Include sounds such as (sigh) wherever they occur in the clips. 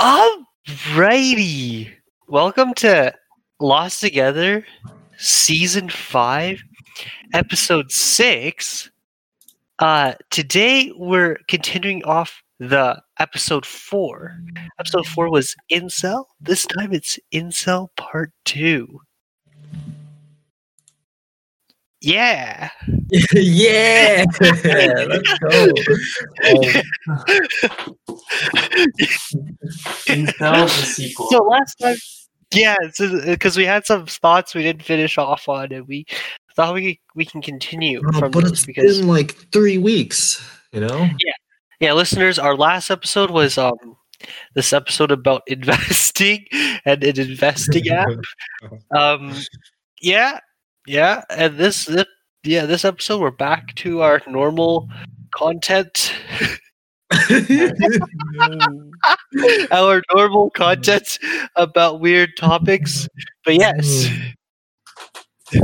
Alrighty. Welcome to Lost Together, Season 5, Episode 6. Uh, today we're continuing off the episode 4. Episode 4 was Incel. This time it's Incel Part 2. Yeah. yeah, (laughs) let's go. Sequel. So last time, yeah, because we had some thoughts we didn't finish off on, and we thought we we can continue Oh, from but it's because been like three weeks, you know? Yeah, yeah, listeners, our last episode was um this episode about (laughs) investing and an investing app. (laughs) Um, yeah, yeah, and this, this yeah this episode we're back to our normal content. (laughs) our normal content about weird topics. But yes, (laughs)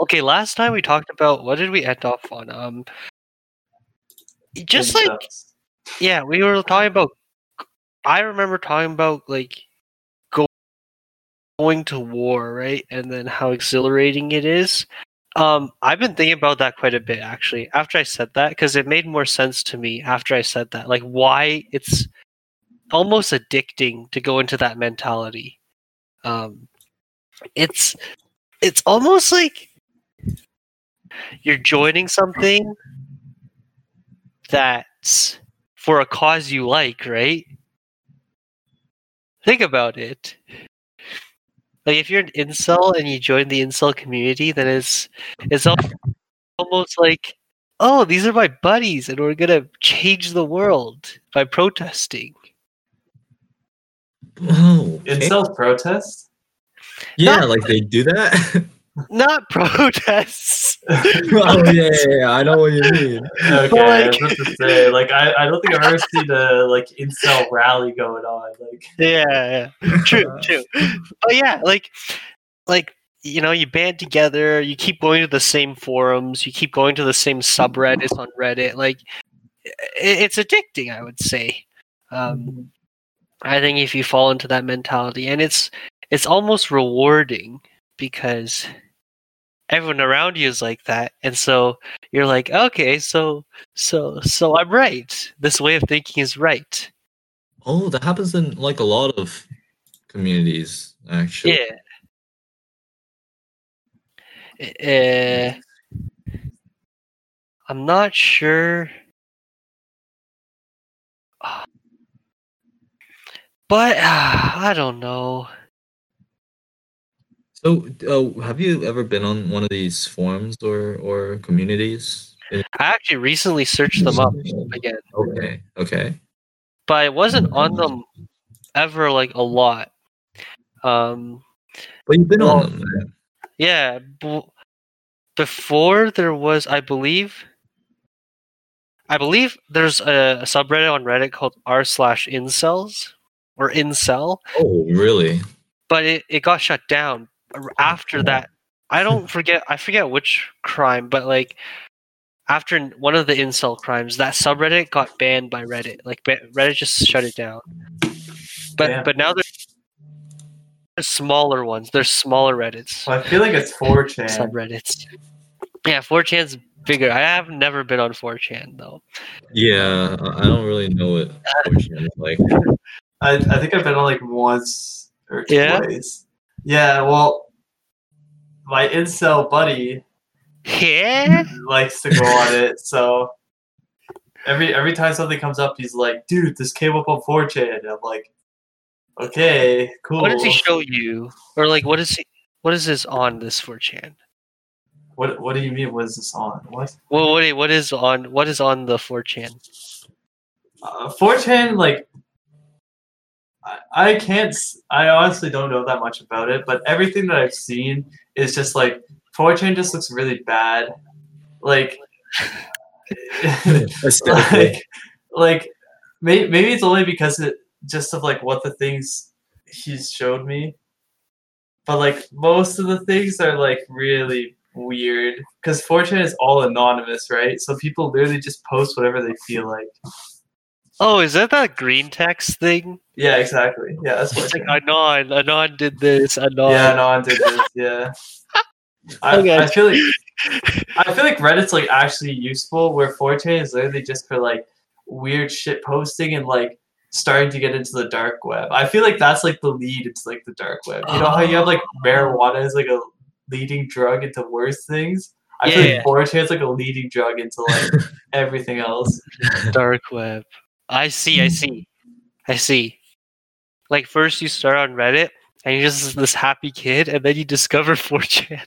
okay. Last time we talked about what did we end off on? Um, just like yeah, we were talking about. I remember talking about like go, going to war, right, and then how exhilarating it is. Um, I've been thinking about that quite a bit actually. After I said that, because it made more sense to me after I said that, like why it's almost addicting to go into that mentality. Um, it's it's almost like you're joining something that's for a cause you like, right? Think about it. Like if you're an incel and you join the incel community, then it's it's almost like, oh, these are my buddies, and we're gonna change the world by protesting. oh, okay. Incel protest? yeah, like they do that. (laughs) Not protests. (laughs) oh yeah, yeah, yeah, I know what you mean. Okay, But, I like- was about to say, like, I, I don't think I've ever seen a like incel rally going on. Like, yeah, yeah. true, (laughs) true. But yeah, like, like you know, you band together, you keep going to the same forums, you keep going to the same subreddits on Reddit. Like, i it's addicting, I would say. Um, I think if you fall into that mentality, and it's it's almost rewarding because everyone around you is like that, and so you're like, okay, so so so I'm right. This way of thinking is right. Oh, that happens in like a lot of communities, actually. Yeah. Uh, I'm not sure. But (sighs) I don't know. So, uh, have you ever been on one of these forums or or communities? I actually recently searched them up again, Okay, okay. but I wasn't on them ever like a lot. Um, But you've been Well- on them. man. yeah, b- before there was, I believe, I believe there's a, a subreddit on Reddit called r slash incels or incel, Oh, really? but it, it got shut down after that. I don't (laughs) forget, I forget which crime, but like after one of the incel crimes, that subreddit got banned by Reddit. Like Reddit just shut it down. But Damn. but now there's there's smaller ones. There's smaller Reddits. well, I feel like it's 4chan. subreddits. Yeah, 4chan's bigger. I have never been on 4chan though. Yeah, I I don't really know what (laughs) 4chan is like. I, I think I've been on like once or Yeah? twice. Yeah, well, my incel buddy Yeah. likes to go on it, so every every time something comes up, he's like, "Dude, this came up on 4chan." And I'm like, "Okay, cool." What does he show you? Or like what is he what is this on this 4chan? What What do you mean? What is this on? What? Well what what is on what is on the 4chan? Uh, 4chan, like, I, can't. I honestly don't know that much about it, but everything that I've seen is just like 4chan just looks really bad. Like, (laughs) (laughs) like, like maybe, maybe it's only because it just of like what the things he's showed me, but like most of the things are like really weird because 4chan is all anonymous, right? So people literally just post whatever they feel like. Oh, is that that green text thing? Yeah, exactly. Yeah, that's It's like 4chan. Anon, Anon did this, Anon. Yeah, no one did this. Yeah. (laughs) I, Okay. I feel like I feel like Reddit's like actually useful, where 4chan is literally just for like weird shit posting and like starting to get into the dark web. I feel like that's like the lead into like the dark web. You know how you have like oh. marijuana is like a leading drug into worse things. I feel Yeah. like 4chan is like a leading drug into like everything else. (laughs) dark web. I see, I see, I see. Like first you start on Reddit and you're just this happy kid, and then you discover 4chan.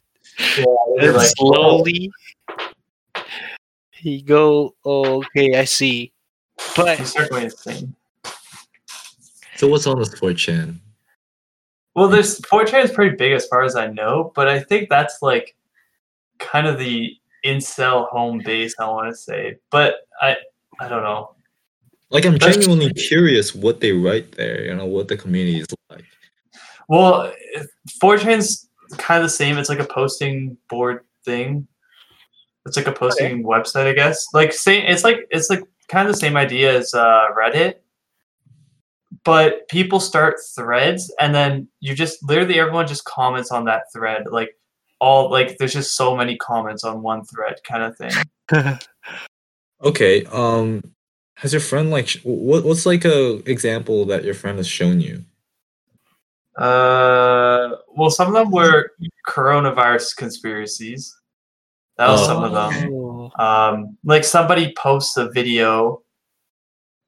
You're And like, slowly you go, oh, okay, I see. But start going insane. So what's on this 4chan? Well, there's 4chan is pretty big as far as I know, but I think that's like kind of the incel home base. I want to say, but I I don't know. Like I'm That's- genuinely curious what they write there. You know what the community is like. Well, 4chan's kind of the same. It's like a posting board thing. It's like a posting website, I guess. Like same. It's like it's like kind of the same idea as uh, Reddit, but people start threads, and then you just literally everyone just comments on that thread. Like all like there's just so many comments on one thread, kind of thing. (laughs) (laughs) Okay. Um, has your friend like what? What's like a example that your friend has shown you? Uh, well, some of them were coronavirus conspiracies. That was Oh. some of them. Oh, um, like somebody posts a video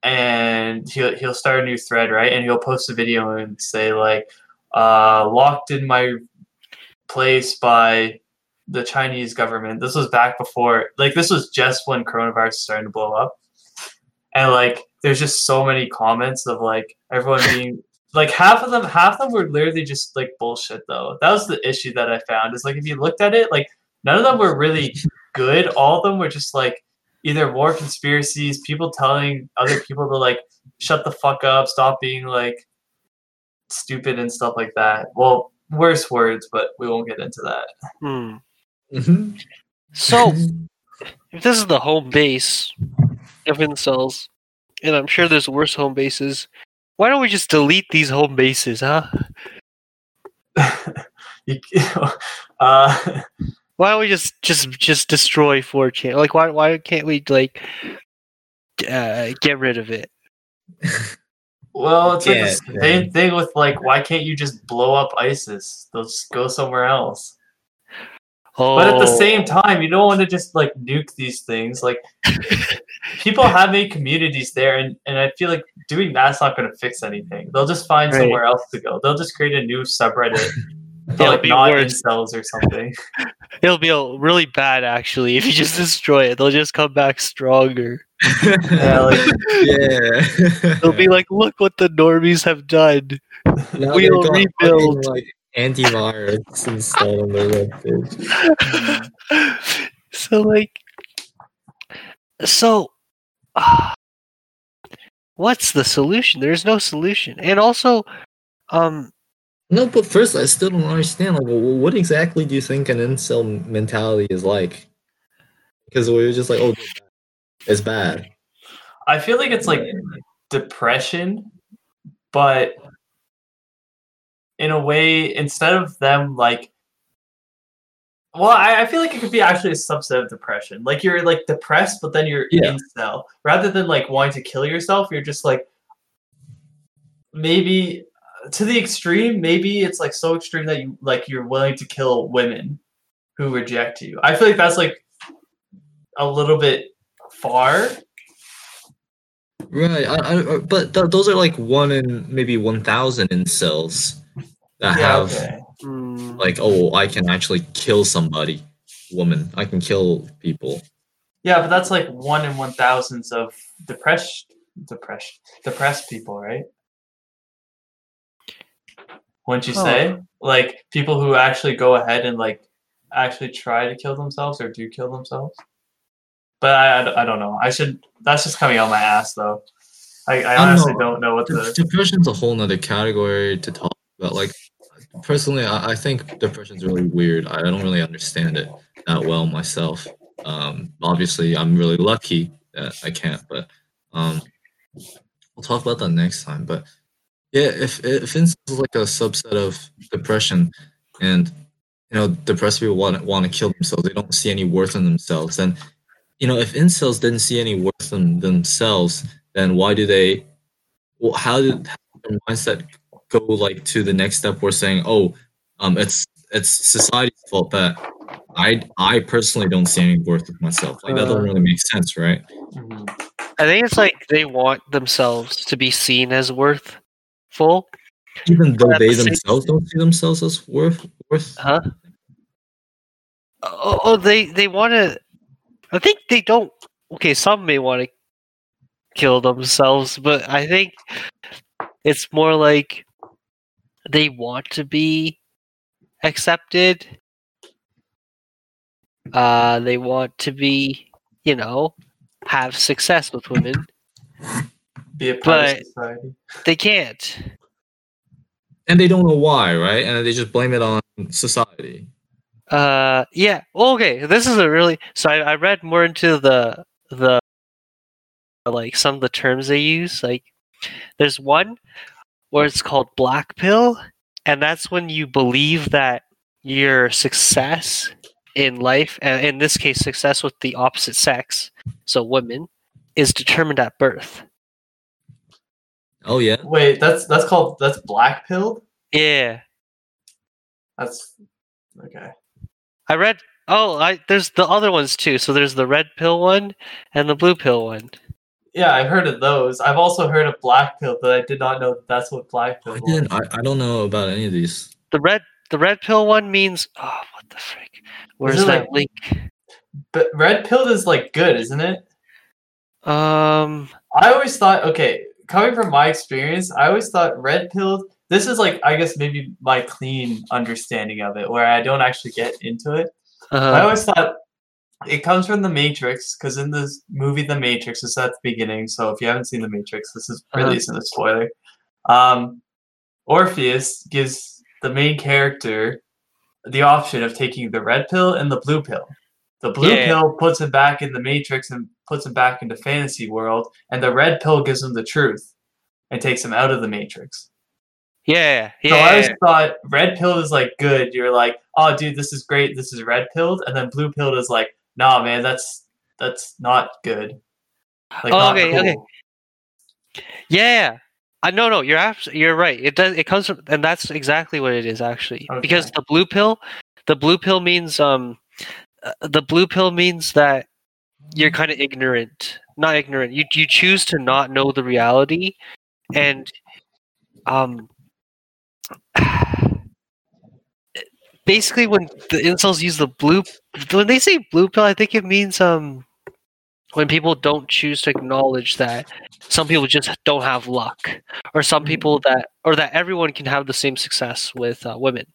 and he'll he'll start a new thread right and he'll post a video and say like uh, locked in my place by the chinese government this was back before like this was just when coronavirus was starting to blow up and like there's just so many comments of like everyone being like half of them half of them were literally just like bullshit though that was the issue that i found is like if you looked at it like none of them were really good. All of them were just like either war conspiracies, people telling other people to like shut the fuck up, stop being like stupid and stuff like that. Well, worse words, but we won't get into that. hmm. Mm-hmm. So, if this is the home base of incels, and I'm sure there's worse home bases, why don't we just delete these home bases, huh? (laughs) you, (laughs) uh, Why don't we just just just destroy 4chan? Like, why why can't we like uh, get rid of it? well, it's like Yeah, the same thing with like, why can't you just blow up ISIS? They'll just go somewhere else. Oh, But at the same time, you don't want to just like nuke these things. Like (laughs) people have made communities there, and, and I feel like doing that's not going to fix anything. They'll just find Right. somewhere else to go. They'll just create a new subreddit (laughs) for It'll like be non worse. incels or something. (laughs) (laughs) it'll be a- really bad actually if you just destroy it. They'll just come back stronger. yeah, like yeah. They'll be like, "Look what the normies have done." Now we'll they've got rebuild. fucking, like antivirus installed on their webpage. so like, so (sighs) what's the solution? There's no solution, and also, um, No, but first, I still don't understand. Like, what exactly do you think an incel mentality is like? Because we were just like, oh, it's bad. I feel like it's like depression, but in a way, instead of them like, well, I, I feel like it could be actually a subset of depression. Like you're like depressed, but then you're Yeah. incel. Rather than like wanting to kill yourself, you're just like maybe to the extreme. Maybe it's like so extreme that you like you're willing to kill women who reject you. I feel like that's like a little bit far. Right. I, I, but th- those are like one in maybe 1,000 incels that Yeah, have, okay. Mm, like, oh, I can actually kill somebody. Woman. I can kill people. Yeah, but that's like one in one thousands of depressed, depressed, depressed people, right? Wouldn't you Oh. say? Like people who actually go ahead and like actually try to kill themselves or do kill themselves. But I, I, I don't know. I should. That's just coming out my ass, though. I, I I honestly know. don't know what De- the. Depression's a whole nother category to talk about. Like, personally, I, I think is really weird. I don't really understand it that well myself. Um, obviously, I'm really lucky that I can't, but um, we'll talk about that next time. But yeah, if if incels is like a subset of depression, and you know, depressed people want want to kill themselves, they don't see any worth in themselves, and you know, if incels didn't see any worth in themselves, then why do they? Well, how did how their mindset go like to the next step? We're saying, oh, um, it's it's society's fault that I I personally don't see any worth of myself. Like that doesn't really make sense, right? Mhm. I think it's like they want themselves to be seen as worthful. Even though they the themselves don't see themselves as worth worth. Huh? Oh, oh they they want to. I think they don't. Okay, some may want to kill themselves, but I think it's more like they want to be accepted. Uh, they want to be, you know, have success with women. Be a part But- of society. They can't. and they don't know why, right? And they just blame it on society. Uh, yeah. Well, okay. This is a really so I, I read more into the the like some of the terms they use. Like, there's one where it's called black pill, and that's when you believe that your success in life, and in this case, success with the opposite sex, so women, is determined at birth. Oh yeah, Wait, that's that's called that's black pill Yeah, That's okay. I read. Oh, I there's the other ones too. So there's the red pill one and the blue pill one. Yeah, I've heard of those. I've also heard of black pill, but I did not know that that's what black pill I was. didn't. I, I don't know about any of these. the red the red pill one means oh what the frick where's that like- link But red pill is like good, isn't it? um I always thought, okay, coming from my experience, I always thought red pill. This is like, I guess maybe my clean understanding of it, where I don't actually get into it. I uh, always thought it comes from the Matrix, because in this movie, The Matrix is at the beginning. So if you haven't seen The Matrix, this is really Uh-huh. isn't a spoiler. Um, Morpheus gives the main character the option of taking the red pill and the blue pill. The blue Yeah. pill puts him back in the Matrix and puts him back into fantasy world, and the red pill gives him the truth and takes him out of the Matrix. yeah yeah, So I always thought red pill is like good. You're like, oh, dude, this is great. This is red pilled, and then blue pill is like, nah, man, that's that's not good. Like, Oh, not okay, okay. yeah. I no no you're abs- you're right. It does it comes from and that's exactly what it is actually. Because the blue pill the blue pill means um uh, the blue pill means that you're kind of ignorant not ignorant. You you choose to not know the reality and um (sighs) basically when the incels use the blue when they say blue pill i think it means um when people don't choose to acknowledge that some people just don't have luck or some people that or that everyone can have the same success with uh, women.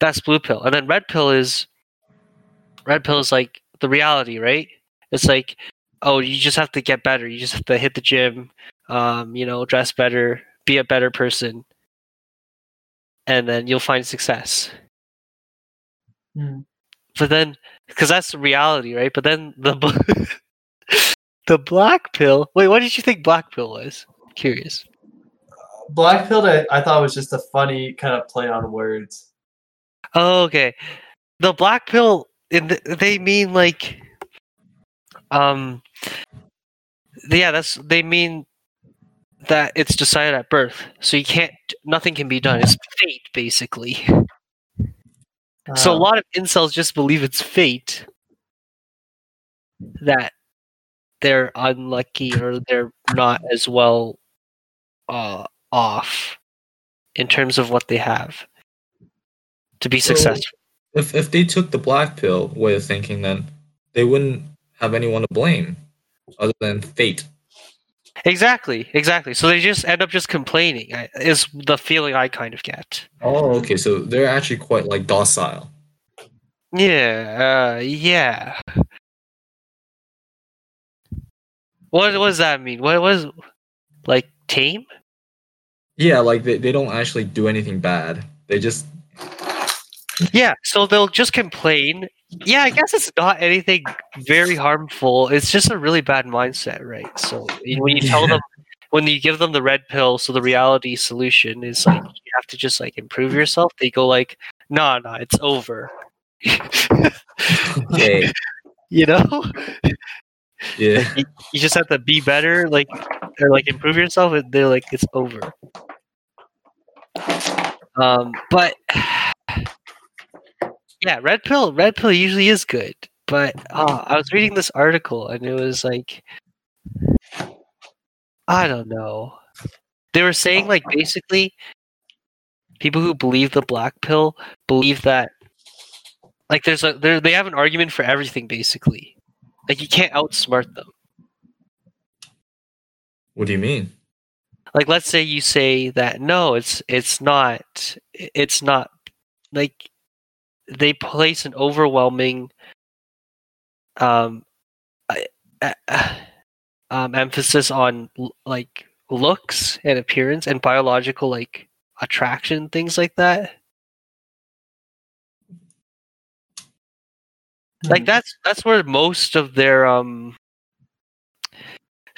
That's blue pill. And then red pill is red pill is like the reality right? It's like oh you just have to get better. You just have to hit the gym um you know dress better be a better person and then you'll find success Hmm. but then because that's the reality right but then the (laughs) the black pill wait what did you think black pill was curious Black pill, I, I thought was just a funny kind of play on words. Oh, okay. The black pill, in the, they mean like, um, yeah, that's they mean that it's decided at birth, so you can't, nothing can be done. It's fate, basically. So a Um, lot of incels just believe it's fate that they're unlucky or they're not as well uh, off in terms of what they have to be So- successful. If if they took the black pill way of thinking, then they wouldn't have anyone to blame other than fate. Exactly, exactly. So they just end up just complaining. Is the feeling I kind of get. Oh, okay. So they're actually quite like docile. Yeah, uh, yeah. What, what does that mean? What was like tame? Yeah, like they, they don't actually do anything bad. They just Yeah. So they'll just complain yeah, I guess it's not anything very harmful. It's just a really bad mindset, right? So when you tell them, (laughs) when you give them the red pill, so the reality solution is like you have to just like improve yourself. They go like, nah, nah, it's over. (laughs) Okay. (laughs) you know, Yeah. you, you just have to be better, like or like improve yourself. And they're like, it's over. Um, but yeah, red pill, red pill usually is good. But uh, I was reading this article and it was like, I don't know. They were saying like basically, people who believe the black pill believe that like there's a there they have an argument for everything basically. Like you can't outsmart them. What do you mean? like let's say you say that no it's it's not it's not like they place an overwhelming um uh, (sighs) um emphasis on like looks and appearance and biological like attraction things like that like that's that's where most of their um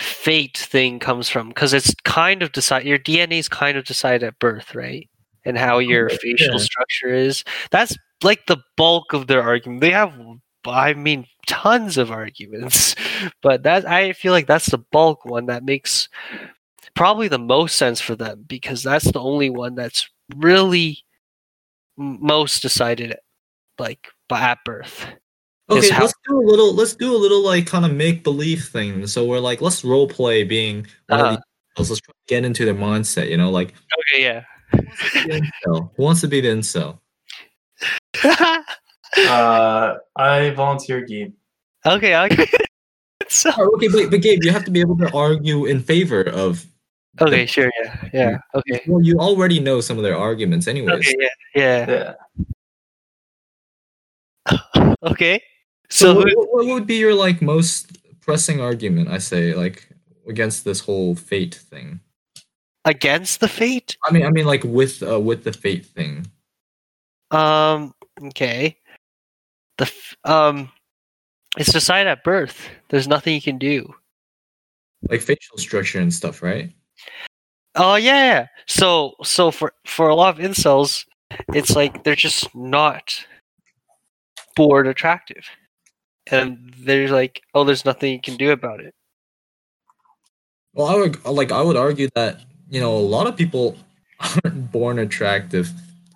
fate thing comes from because it's kind of decide your DNA is kind of decided at birth, right? And how your facial yeah. structure is. That's like the bulk of their argument. They have, I mean, tons of arguments, (laughs) but that I feel like that's the bulk one that makes probably the most sense for them because that's the only one that's really most decided like by at birth. Okay, how- let's do a little. Let's do a little like kind of make believe thing. So we're like, let's role play being one Uh-huh. of these. Let's try to get into their mindset. You know, like Okay, yeah. the incel. Who wants to be the incel? (laughs) Uh, I volunteer game. okay, okay. (laughs) so Oh, okay, but, but Gabe, you have to be able to argue in favor of. the- Okay, sure, yeah, yeah. Okay, Well, you already know some of their arguments, anyways. okay, yeah, Yeah. yeah. (laughs) Okay. So, So, what, what would be your like most pressing argument? I say like against this whole fate thing. against the fate? I mean, I mean, like with uh, with the fate thing. Um. Okay. The f- um, it's decided at birth. There's nothing you can do. like facial structure and stuff, right? Oh yeah, yeah. So so for for a lot of incels, it's like they're just not bored attractive, and they're like, oh, there's nothing you can do about it. Well, I would like I would argue that you know a lot of people (laughs) aren't born attractive,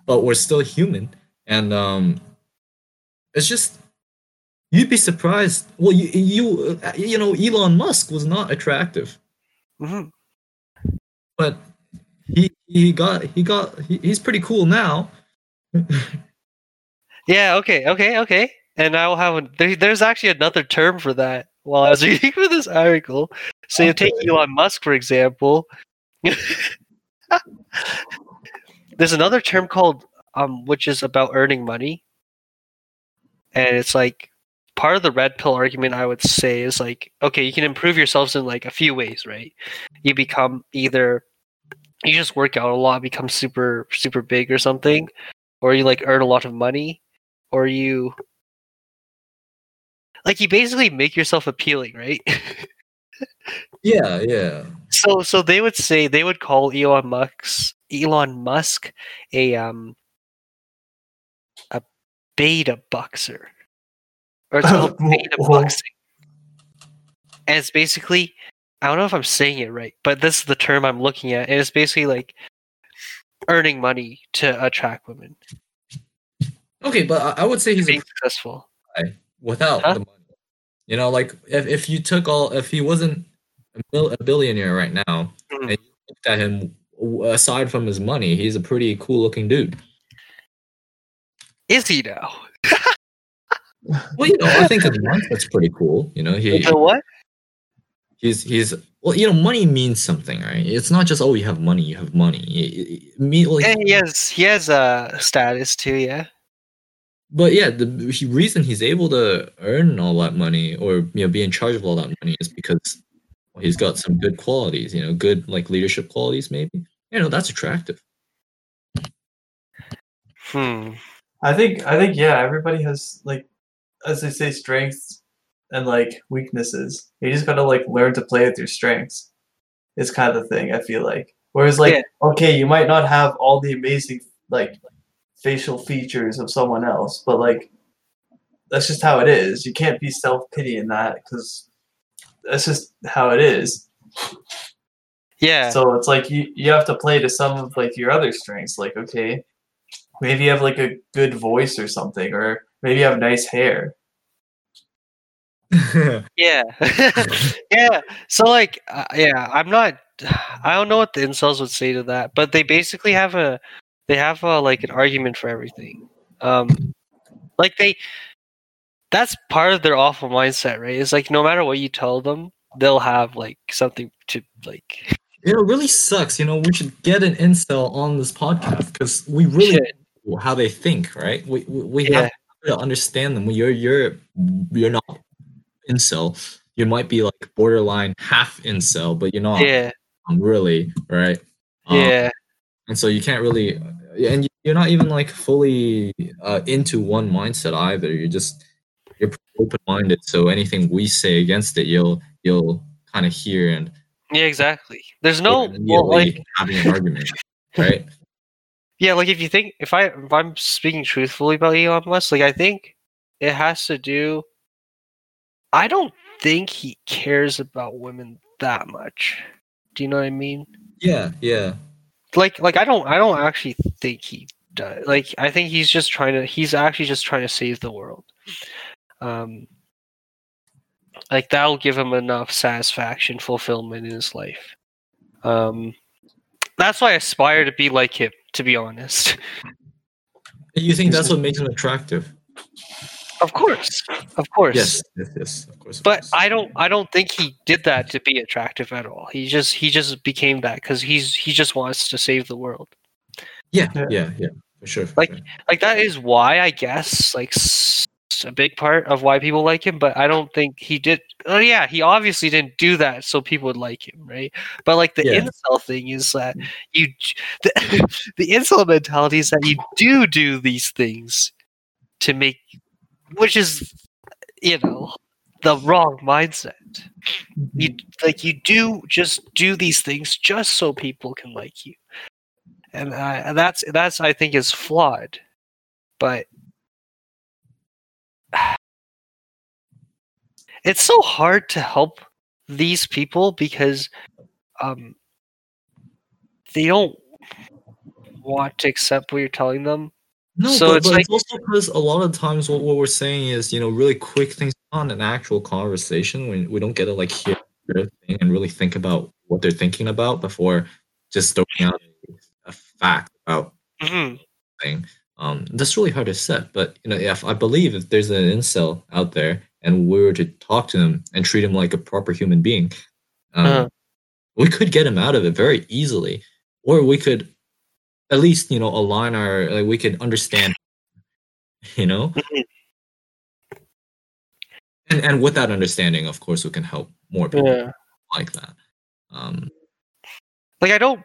but we're still human, and um, it's just you'd be surprised. Well, you you uh, you know Elon Musk was not attractive, hmm but he he got he got he, he's pretty cool now. (laughs) Yeah. Okay. Okay. Okay. And I will have a, there, there's actually another term for that. While I was (laughs) reading for this article, so you take Elon Musk for example. (laughs) there's another term called um, which is about earning money, and it's like part of the red pill argument. I would say is like, okay, you can improve yourselves in like a few ways, right? You become either you just work out a lot, become super super big or something, or you like earn a lot of money, or you like you basically make yourself appealing, right? (laughs) Yeah, yeah. so so they would say they would call Elon Musk Elon Musk a um beta boxer. Or it's (laughs) called beta Whoa. boxing. And it's basically I don't know if I'm saying it right, but this is the term I'm looking at, and it's basically like earning money to attract women, Okay, but I, I would say he's a successful. without Huh? the money. You know, like if, if you took all, if he wasn't a, bil- a billionaire right now, Mhm. and you looked at him aside from his money, he's a pretty cool looking dude. Is he now? Well, you know, I think his mindset's pretty cool. You know, he So what? he's he's well, you know, money means something, right? It's not just oh, you have money, you have money. It- it- me, like, And he has he has a status too, yeah. but yeah, the he, reason he's able to earn all that money or you know be in charge of all that money is because he's got some good qualities. You know, good like leadership qualities, maybe. You know, that's attractive. Hmm. I think I think yeah, everybody has like as they say, strengths and like weaknesses. You just gotta like learn to play with your strengths. It's kind of the thing I feel like. Whereas like, Yeah. okay, you might not have all the amazing like facial features of someone else, but like that's just how it is. You can't be self pity in that because that's just how it is. Yeah. So it's like you you have to play to some of like your other strengths. Like okay, maybe you have like a good voice or something, or maybe you have nice hair. (laughs) Yeah, (laughs) yeah. So like, uh, yeah, I'm not. I don't know what the incels would say to that, but they basically have a, they have a like an argument for everything. Um, like they, that's part of their awful mindset, right? It's like no matter what you tell them, they'll have like something to like. You know, it really sucks. You know, we should get an incel on this podcast because we really Shit. How they think, right? We we, we Yeah. have to understand them. You're you're you're not incel. You might be like borderline half incel, but you're not Yeah, um, really, right? Um, yeah, and so you can't really, and you're not even like fully uh, into one mindset either. You're just you're open minded. So anything we say against it, you'll you'll kind of hear and yeah. Exactly. There's no well, like having an argument, right? (laughs) Yeah, like if you think if I if I'm speaking truthfully about Elon Musk, like I think it has to do. I don't think he cares about women that much. Do you know what I mean? Yeah, yeah. Like, like I don't, I don't actually think he does. Like, I think he's just trying to. He's actually just trying to save the world. Um, like that'll give him enough satisfaction, fulfillment in his life. Um, that's why I aspire to be like him. To be honest. You think that's what makes him attractive? Of course, of course. Yes, yes, yes, of course. of But course. I don't. I don't think he did that to be attractive at all. He just. He just became that because he's. He just wants to save the world. yeah, Yeah. yeah, yeah, for sure. for Like- sure. Like that is why I guess. Like s- a big part of why people like him. But I don't think he did. Oh yeah, he obviously didn't do that so people would like him, right? But like the Yeah. incel thing is that you. The, (laughs) the incel mentality is that you do do these things to make, which is, you know, the wrong mindset. you like you do just do these things just so people can like you and, uh, and that's that's i think is flawed but it's so hard to help these people because um they don't want to accept what you're telling them No, So but, it's but like- it's also because a lot of times what, what we're saying is, you know, really quick things on an actual conversation when we don't get to like hear and really think about what they're thinking about before just throwing out a, fact about Mhm. thing. Um, that's really hard to set. But you know, if I believe if there's an incel out there and we were to talk to him and treat him like a proper human being, um, Uh-huh. we could get him out of it very easily, or we could at least you know align our like we could understand, (laughs) you know. Mhm. And, and with that understanding, of course, we can help more people yeah like that. Um, like I don't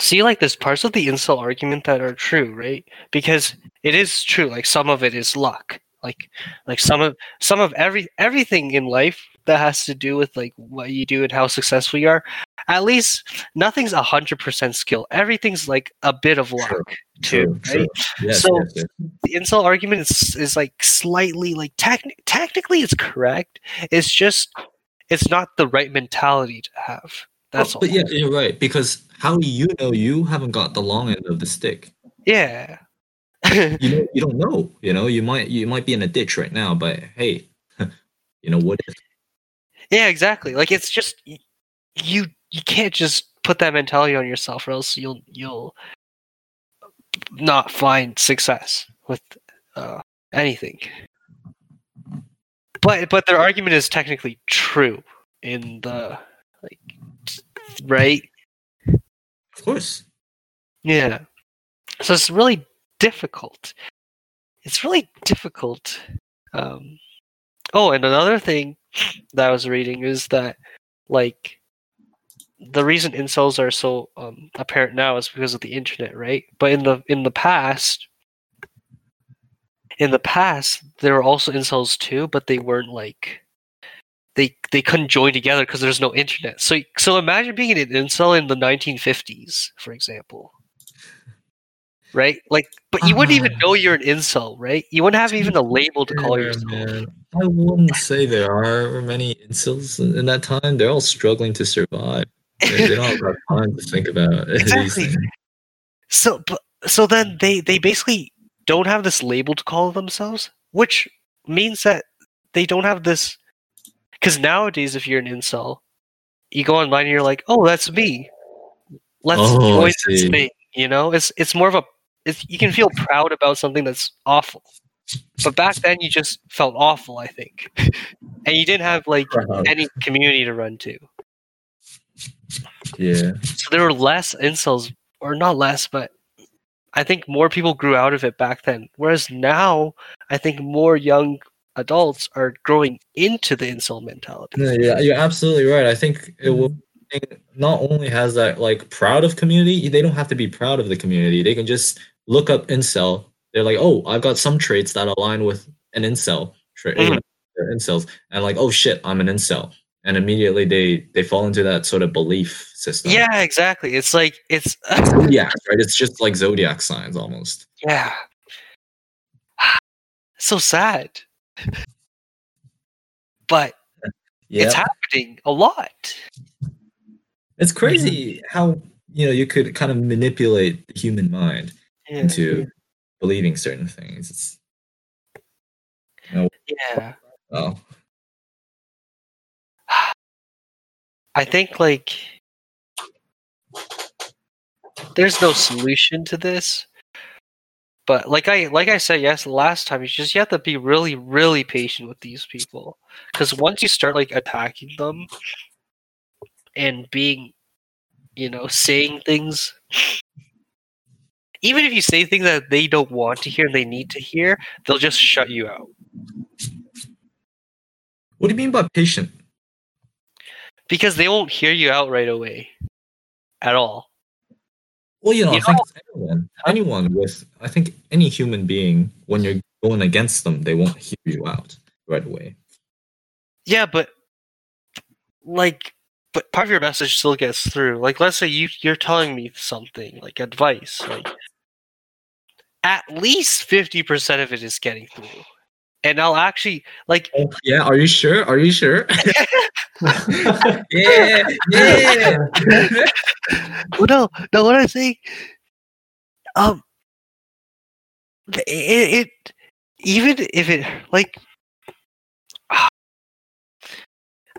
see like there's parts of the incel argument that are true, right? Because it is true. Like some of it is luck. Like like some of some of every everything in life that has to do with like what you do and how successful you are. At least nothing's a hundred percent skill. Everything's like a bit of luck Sure, too, true, right? true. Yes, So- yes, yes. the incel argument is is like slightly like techni- technically it's correct. It's just it's not the right mentality to have. That's Oh, all. But yeah, you're right. Because how do you know you haven't got the long end of the stick? Yeah. (laughs) You know, you don't know. You know, you might you might be in a ditch right now, but hey, (laughs) you know what if? yeah, exactly. Like it's just you you can't just put that mentality on yourself or else you'll you'll not find success with uh, anything. But but their argument is technically true in the like right? Of course. Yeah. So it's really difficult. It's really difficult. Um, oh, and another thing that I was reading is that, like, the reason incels are so um, apparent now is because of the internet, right? But in the in the past, in the past there were also incels too, but they weren't like they they couldn't join together because there's no internet. So so imagine being an incel in the 1950s, for example. Right? Like but you wouldn't even uh-huh. know you're an incel, right? You wouldn't have even a label to call yourself. man. I wouldn't say there are many incels in, that time. They're all struggling to survive. They, they don't have (laughs) time to think about Exactly. So but, so then they they basically don't have this label to call themselves, which means that they don't have this because nowadays if you're an incel, you go online and you're like, oh, that's me. Let's Oh, join this thing. You know, it's it's more of a it's, you can feel proud about something that's awful. But back then you just felt awful, I think. (laughs) and you didn't have like Proud. any community to run to. Yeah. So there were less incels, or not less, but I think more people grew out of it back then. Whereas now, I think more young adults are growing into the incel mentality. No, yeah, you're absolutely right. I think it will not only has that like proud of community, they don't have to be proud of the community. They can just look up incel. They're like, oh, I've got some traits that align with an incel trait. you mm-hmm. know, they're incels, and like, oh shit, I'm an incel, and immediately they they fall into that sort of belief system. Yeah, exactly. It's like it's (laughs) zodiac, right? It's just like zodiac signs almost. yeah, (sighs) so sad. But Yeah, it's happening a lot. it's crazy mm-hmm. how you know you could kind of manipulate the human mind Yeah. into believing certain things. It's yeah. oh. I think like there's no solution to this. But like I like I said yes last time, you just you have to be really really patient with these people because once you start like attacking them and being, you know, saying things, even if you say things that they don't want to hear and they need to hear, they'll just shut you out What do you mean by patient? because they won't hear you out right away at all. Well, you know, You I think anyone, anyone with, I think any human being, when you're going against them, they won't hear you out right away. Yeah, but like, but part of your message still gets through. Like, let's say you you're telling me something like advice, like at least fifty percent of it is getting through, and I'll actually like Yeah, are you sure? Are you sure? (laughs) (laughs) yeah, yeah. well, no, no. What I think, um, it, it even if it like, (sighs)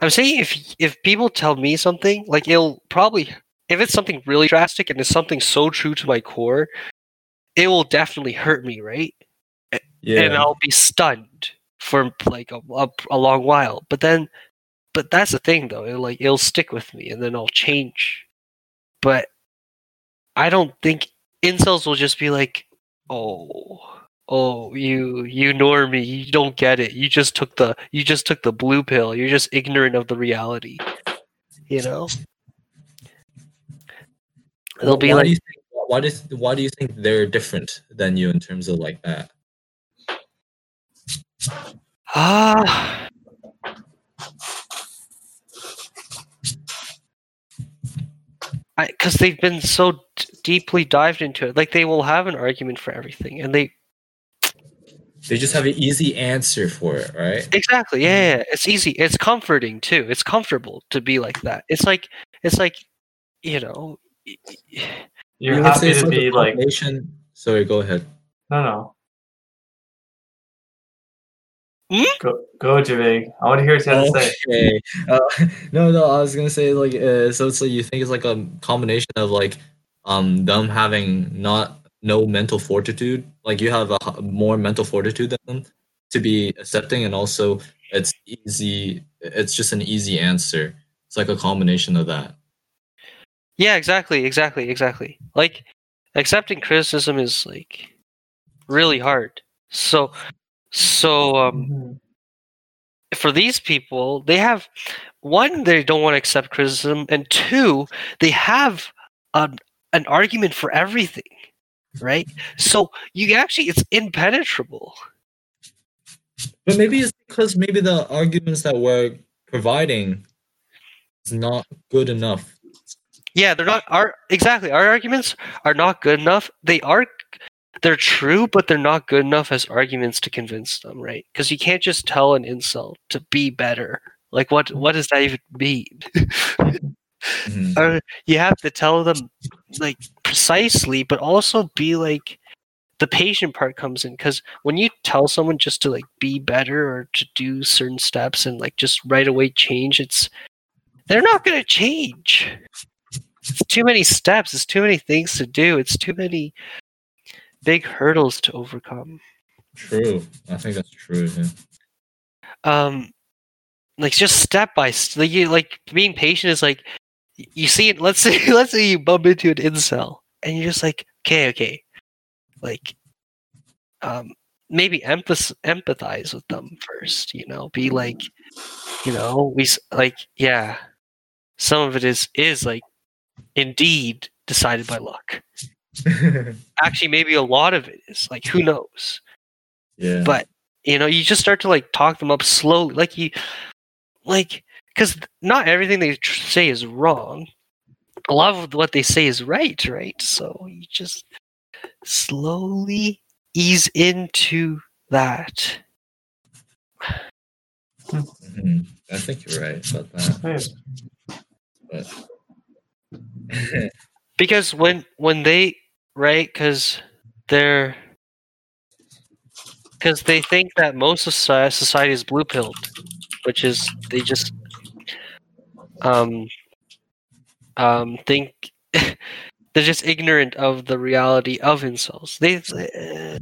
I'm saying if if people tell me something, like it'll probably if it's something really drastic and it's something so true to my core, it will definitely hurt me, right? Yeah. and. I'll be stunned for like a, a, a long while. But then, but that's the thing though. It'll, like it'll stick with me, and then I'll change. But I don't think incels will just be like, "Oh, oh, you you normie, you don't get it. You just took the you just took the blue pill. You're just ignorant of the reality." You know. They'll be why like, do you think, why do you, why do you think they're different than you in terms of like that? Ah. Because they've been so d- deeply dived into it, like they will have an argument for everything, and they They just have an easy answer for it, right? exactly, yeah, yeah, it's easy, it's comforting too. It's comfortable to be like that. It's like, it's like, you know, You're You would happy to be like combination- Sorry, go ahead. no no. Hmm? Go go Javig. I want to hear what you have to say. Uh, (laughs) no, no, I was gonna say like uh, so. It's like you think it's like a combination of like um them having not no mental fortitude, like you have a h- more mental fortitude than them to be accepting, and also it's easy. It's just an easy answer. It's like a combination of that. Yeah, exactly, exactly, exactly. Like accepting criticism is like really hard. So, so um, Mhm. for these people, they have one, they don't want to accept criticism, and two, they have an, an argument for everything, right? So you actually, it's impenetrable. But maybe it's because maybe the arguments that we're providing is not good enough. Yeah, they're not our exactly. Our arguments are not good enough. They are they're true, but they're not good enough as arguments to convince them, right? Because you can't just tell an incel to be better. Like what what does that even mean? Mhm. or (laughs) you have to tell them like precisely, but also be like the patient part comes in because when you tell someone just to like be better or to do certain steps and like just right away change, it's they're not gonna change. It's too many steps. It's too many things to do. It's too many big hurdles to overcome. True. I think that's true. Yeah. um like just step by like you like being patient is like you see it let's (laughs) say let's say you bump into an incel and you're just like okay okay like um maybe empath- empathize with them first you know be like you know we like yeah some of it is is like indeed decided by luck (laughs) actually maybe a lot of it is like who knows yeah. but you know you just start to like talk them up slowly like you like because not everything they tr- say is wrong a lot of what they say is right right so you just slowly ease into that Mhm. I think you're right about that. But (laughs) because when when they right because they're because they think that most of society is blue pilled which is they just um um think (laughs) they're just ignorant of the reality of incels. They uh,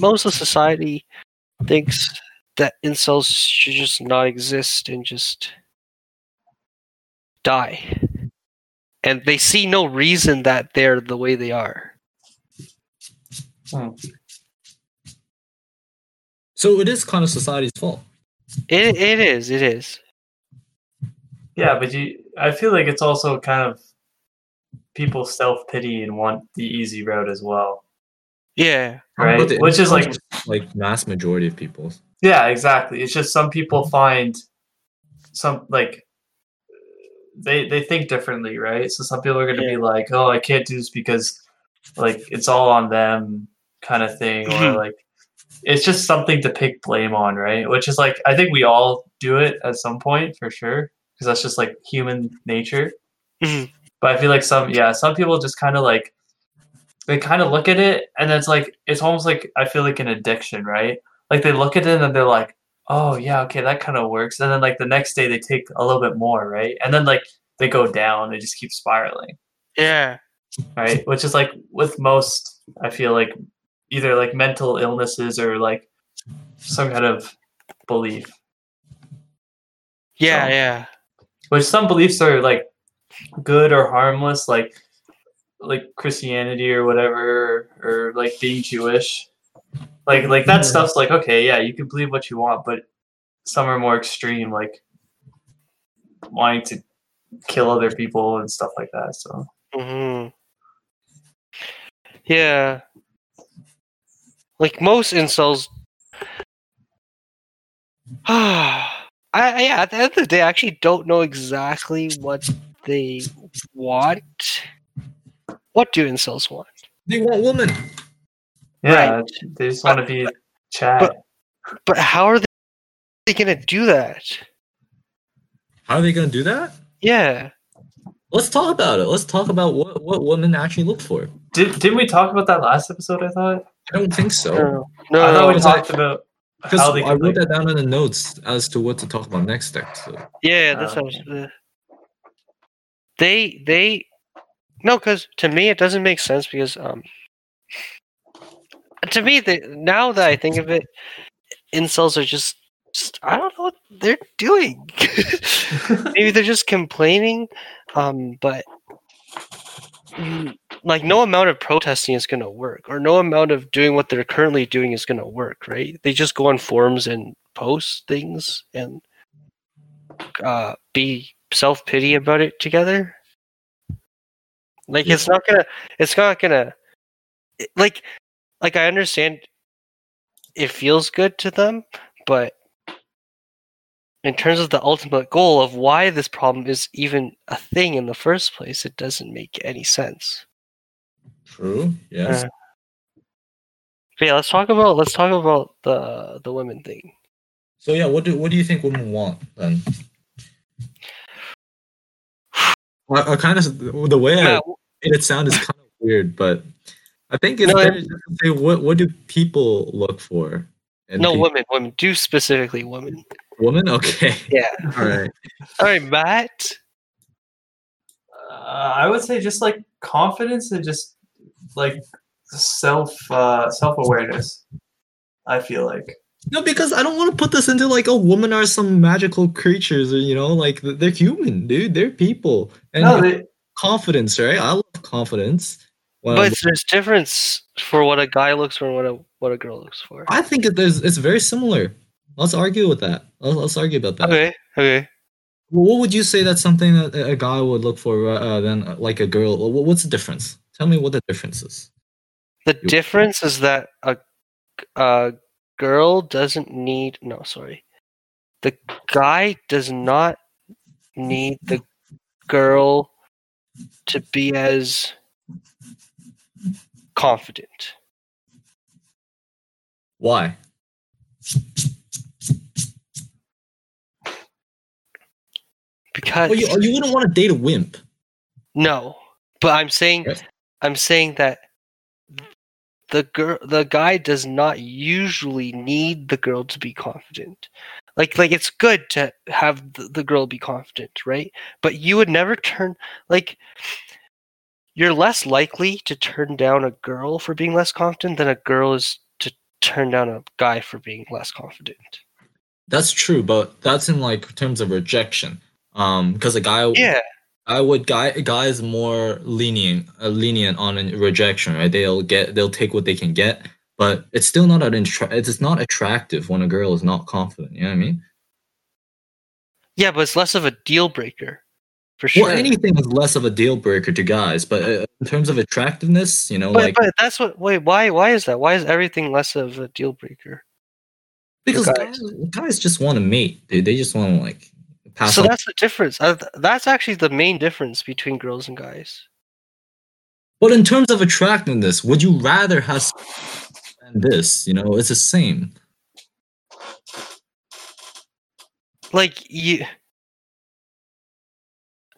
most of society thinks that incels should just not exist and just die and they see no reason that they're the way they are. so it is kind of society's fault. It it is it is. Yeah, but you, I feel like it's also kind of people self pity and want the easy route as well, Yeah. right? The- Which is like, like mass majority of people. yeah, exactly. It's just some people find some like they they think differently, right? So some people are going to Yeah. be like, "Oh, I can't do this because like it's all on them," kind of thing, or Mhm. like it's just something to pick blame on, right? Which is like I think we all do it at some point for sure because that's just like human nature. Mhm. But I feel like some yeah, some people just kind of like they kind of look at it and it's like it's almost like I feel like an addiction, right? Like they look at it and they're like, "Oh, yeah, okay, that kind of works." And then like the next day they take a little bit more, right? And then like they go down, they just keep spiraling, Yeah. right? Which is like with most I feel like either like mental illnesses or like some kind of belief. Yeah, So- yeah. which some beliefs are like good or harmless like like christianity or whatever or like being jewish like like that stuff's like okay yeah you can believe what you want but some are more extreme like wanting to kill other people and stuff like that so hmm Yeah. Like most incels (sighs) I I- yeah, at the end of the day I actually don't know exactly what they want. What do incels want? They want women. Yeah Right. they just want to be chat but- But how are they gonna do that? How are they gonna do that? Yeah. Let's talk about it. Let's talk about what, what women actually look for. Did, didn't we talk about that last episode i thought I don't think so. No. No. i thought we it's like- talked about Because I wrote like- that down in the notes as to what to talk about next episode. Yeah, that's what I was, uh, they they no, because to me it doesn't make sense because um to me the now that I think of it, incels are just, just I don't know what they're doing. (laughs) Maybe they're just complaining, um, but like no amount of protesting is gonna work, or no amount of doing what they're currently doing is gonna work, right? They just go on forums and post things and uh, be self pity about it together. Like it's not gonna, it's not gonna, like, like I understand it feels good to them, but in terms of the ultimate goal of why this problem is even a thing in the first place, it doesn't make any sense. True. Yes. Uh, But yeah, let's talk about let's talk about the the women thing. so yeah, what do what do you think women want then? (sighs) I, I kind of the way I Yeah, made it sound is kind of weird, but I think it's No, better just to say what what do people look for? No, think- women, women. Do specifically women. women. Okay, Yeah. (laughs) all right. All right, Matt. Uh, I would say just like confidence and just like self uh, self awareness. I feel like. No, because I don't want to put this into like, oh, women are some magical creatures, or you know, like they're human, dude. They're people, and No, they, confidence, right? I love confidence. Well, But there's difference for what a guy looks for and what a what a girl looks for. I think it, there's it's very similar. Let's argue with that. Let's, let's argue about that. Okay, okay. Well, What would you say that's something that a guy would look for uh, than uh, like a girl? What's the difference? Tell me what the difference is. The difference is that a a girl doesn't need no, sorry. The guy does not need the girl to be as confident. Why? Because Well, you, you wouldn't want to date a wimp. No, but I'm saying, Yes. I'm saying that the girl, the guy does not usually need the girl to be confident. Like, like it's good to have the, the girl be confident, right? But you would never turn like you're less likely to turn down a girl for being less confident than a girl is to turn down a guy for being less confident. That's true, but that's in like terms of rejection. Um, because a guy, Yeah, I would guy guys more lenient, uh, lenient on rejection, right? They'll get, they'll take what they can get, but it's still not an attra- It's not attractive when a girl is not confident. You know what I mean? yeah, but it's less of a deal breaker, for sure. Well, anything is less of a deal breaker to guys, but uh, in terms of attractiveness, you know, But, like but that's what. Wait, why? Why is that? Why is everything less of a deal breaker? because guys. guys, guys just want to mate, dude. They just want to like pass. so on- that's the difference. Uh, that's actually the main difference between girls and guys. But in terms of attractiveness, would you rather have than this? You know, it's the same. Like you,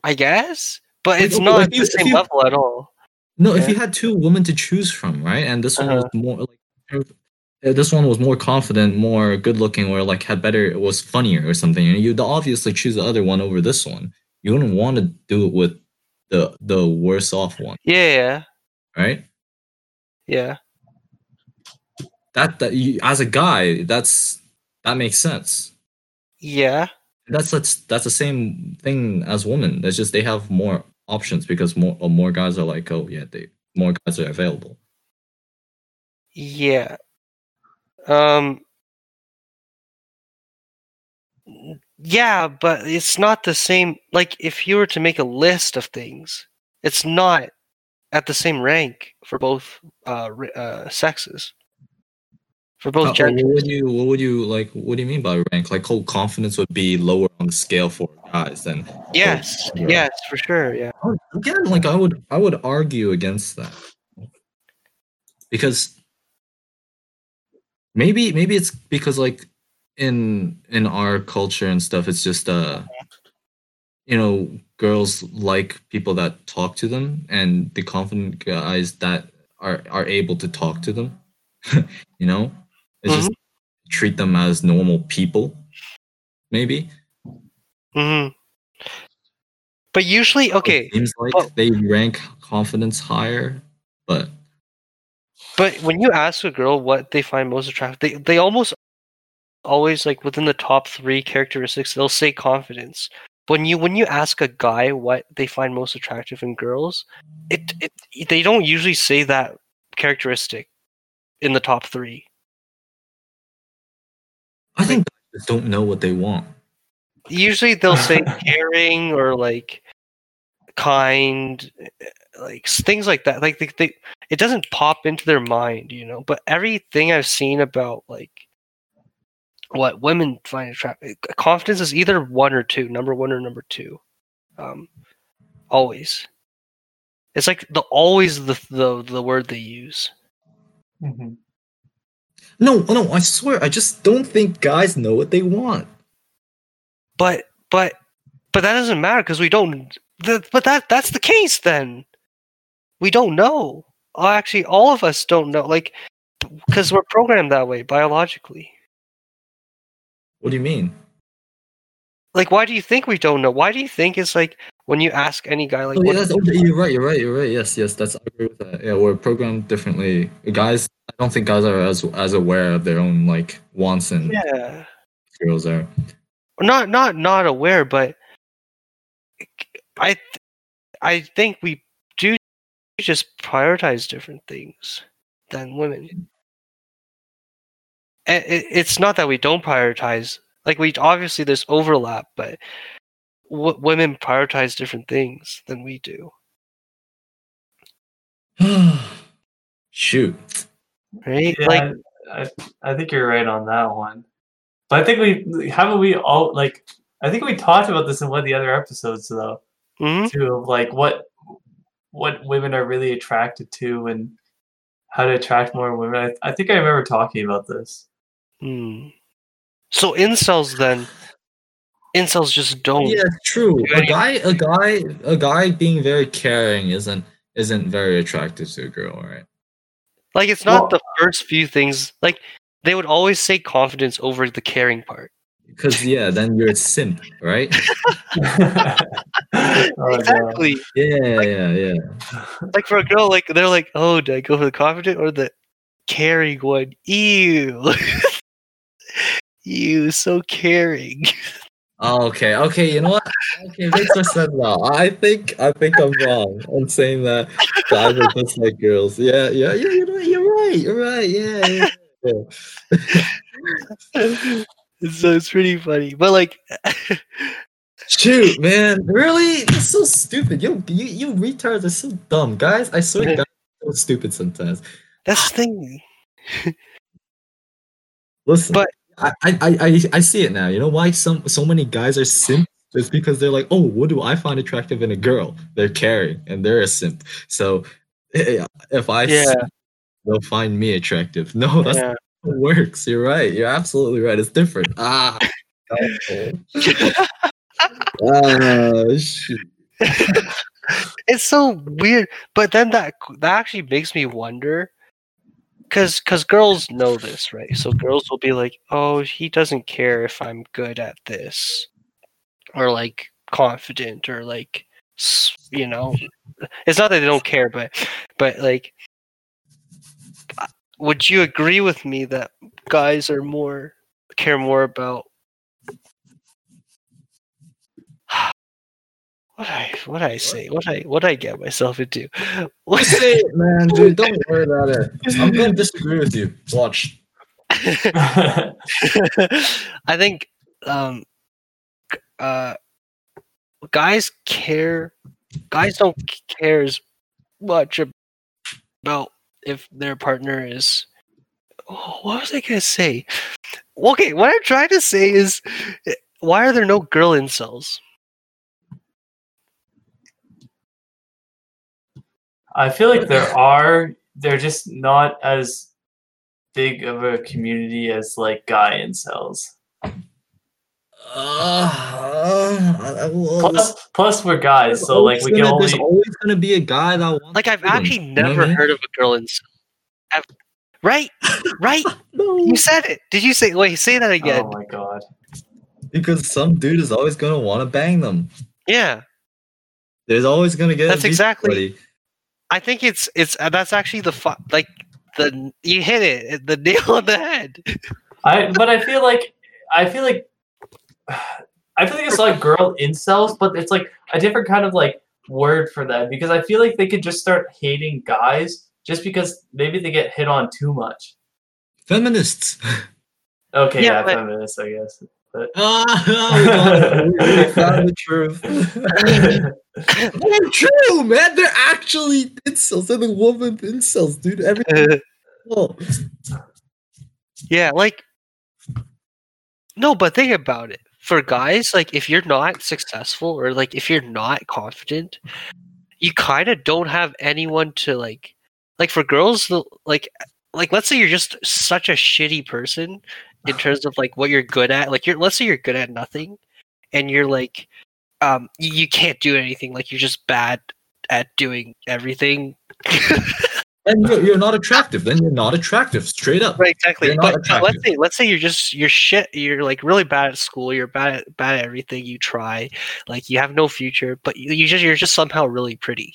I guess, but it's okay, not the same you- level at all. No, if you had two women to choose from, right, and this one was Uh-huh. more like, uh, this one was more confident, more good looking, or like had better, it was funnier or something, and you'd obviously choose the other one over this one. You wouldn't want to do it with the the worse off one, Yeah, yeah, right? yeah. That that you, as a guy, that's that makes sense. Yeah, That's that's that's the same thing as women. That's just they have more options because more uh, more guys are like, oh yeah, they more guys are available. yeah. Um. Yeah, but it's not the same. Like, if you were to make a list of things, it's not at the same rank for both uh, uh sexes. For both Uh, genders. what would you what would you like? What do you mean by rank? Like, whole confidence would be lower on the scale for guys than Yes, Yeah. yes, for sure. Yeah. again. Like, I would I would argue against that because maybe maybe it's because like in in our culture and stuff, it's just uh you know girls like people that talk to them and the confident guys that are are able to talk to them. (laughs) you know, it's just treat them as normal people. Maybe. hmm But usually, okay, It seems like they rank confidence higher, but but when you ask a girl what they find most attractive, they they almost always like within the top three characteristics, they'll say confidence. When you when you ask a guy what they find most attractive in girls, it, it they don't usually say that characteristic in the top three. I think don't know what they want. Usually they'll say (laughs) caring or like kind, like things like that. Like they, they, it doesn't pop into their mind, you know. But everything I've seen about like what women find attractive. Confidence is either one or two, number one or number two. Um, always. It's like the always the the the word they use. Mhm. No, no, I swear, I just don't think guys know what they want. But but but that doesn't matter because we don't. Th- but that that's the case then. We don't know. Actually, all of us don't know. Like because we're programmed that way biologically. What do you mean? Like, why do you think we don't know? Why do you think it's like when you ask any guy, like, Oh, yeah, you're right. You're right. You're right. Yes, yes. That's I agree with that. Yeah, we're programmed differently. Guys, I don't think guys are as as aware of their own like wants and yeah, girls are. not not not aware, but I th- I think we do just prioritize different things than women. It, it's not that we don't prioritize. Like we obviously there's overlap, but w- women prioritize different things than we do. (sighs) Shoot. Right? Yeah, Like I, I think you're right on that one. But I think we haven't we all like I think we talked about this in one of the other episodes though mhm. too of like what what women are really attracted to and how to attract more women. I, I think I remember talking about this. Hmm. So incels then incels just don't Yeah, it's true. A guy, a guy, a guy being very caring isn't isn't very attractive to a girl, right? like it's not Well- the first few things like they would always say confidence over the caring part. Because yeah, then you're a simp, right? (laughs) Oh, exactly. Yeah, yeah, yeah. Like for a girl, like they're like, oh, do I go for the confident or the caring one? Ew. (laughs) Ew, so caring. (laughs) Oh, okay, okay. You know what? Okay, makes more sense now. I think I think I'm wrong on saying that guys are just like girls. Yeah, yeah, yeah. You know, you're right. You're right. Yeah, yeah. yeah. (laughs) so it's pretty funny. But like (laughs) Shoot, man, really? That's so stupid. You, you, you retards are so dumb, guys. I swear, guys are so stupid sometimes. that's the thing. Listen, But- I, I, I, I- see it now. You know why some so many guys are simp? It's because they're like, oh, what do I find attractive in a girl? They're caring and they're a simp. So (laughs) if I Yeah. simp, they'll find me attractive. (laughs) No, that's Yeah. not how it works. You're right. You're absolutely right. It's different. Ah. (laughs) ah, shoot. it's so weird but then that that actually makes me wonder because because girls know this right? So girls will be like oh he doesn't care if i'm good at this or like confident or like you know? It's not that they don't care but but like would you agree with me that guys are more care more about what I what I say what I what I get myself into (laughs) what Say it, man, dude. Don't worry about it. I'm gonna disagree with you. Watch. (laughs) I think um uh guys care guys don't care as much about if their partner is oh, what was I gonna say? Okay, what I'm trying to say is eh, why are there no girl incels? I feel like there (laughs) are. They're just not as big of a community as like guy incels. Uh, well, Plus, plus we're guys, so like we can gonna- only. There's always gonna be a guy that wants. Like I've freedom, actually you know what I never heard of a girl incel. Ever. Right? Right? (laughs) No, You said it. Did you say wait, say that again. Oh my god! because some dude is always gonna want to bang them. Yeah. There's always gonna get. That's beach exactly- buddy. I think it's it's uh, that's actually the fu- like the you hit it the nail on the head. I but I feel like I feel like (sighs) I feel like it's like girl incels, but it's like a different kind of like word for them because I feel like they could just start hating guys just because maybe they get hit on too much. Feminists. (laughs) Okay, Yeah, yeah, but- feminists, I guess. Ah, we got it. We- we found the truth. They're true, man. They're actually incels. They're the woman incels, dude. Everything. (laughs) Oh, yeah, like No, but think about it. For guys, like if you're not successful or like if you're not confident, you kind of don't have anyone to like. Like for girls, the- like like let's say you're just such a shitty person in terms of like what you're good at. Like you're let's say you're good at nothing, and you're like, um, you, you can't do anything. Like you're just bad at doing everything. (laughs) And you're, you're not attractive. Then you're not attractive. Straight up. Right, exactly. But, let's say let's say you're just you're shit. You're like really bad at school. You're bad at bad at everything you try. Like you have no future. But you, you just you're just somehow really pretty.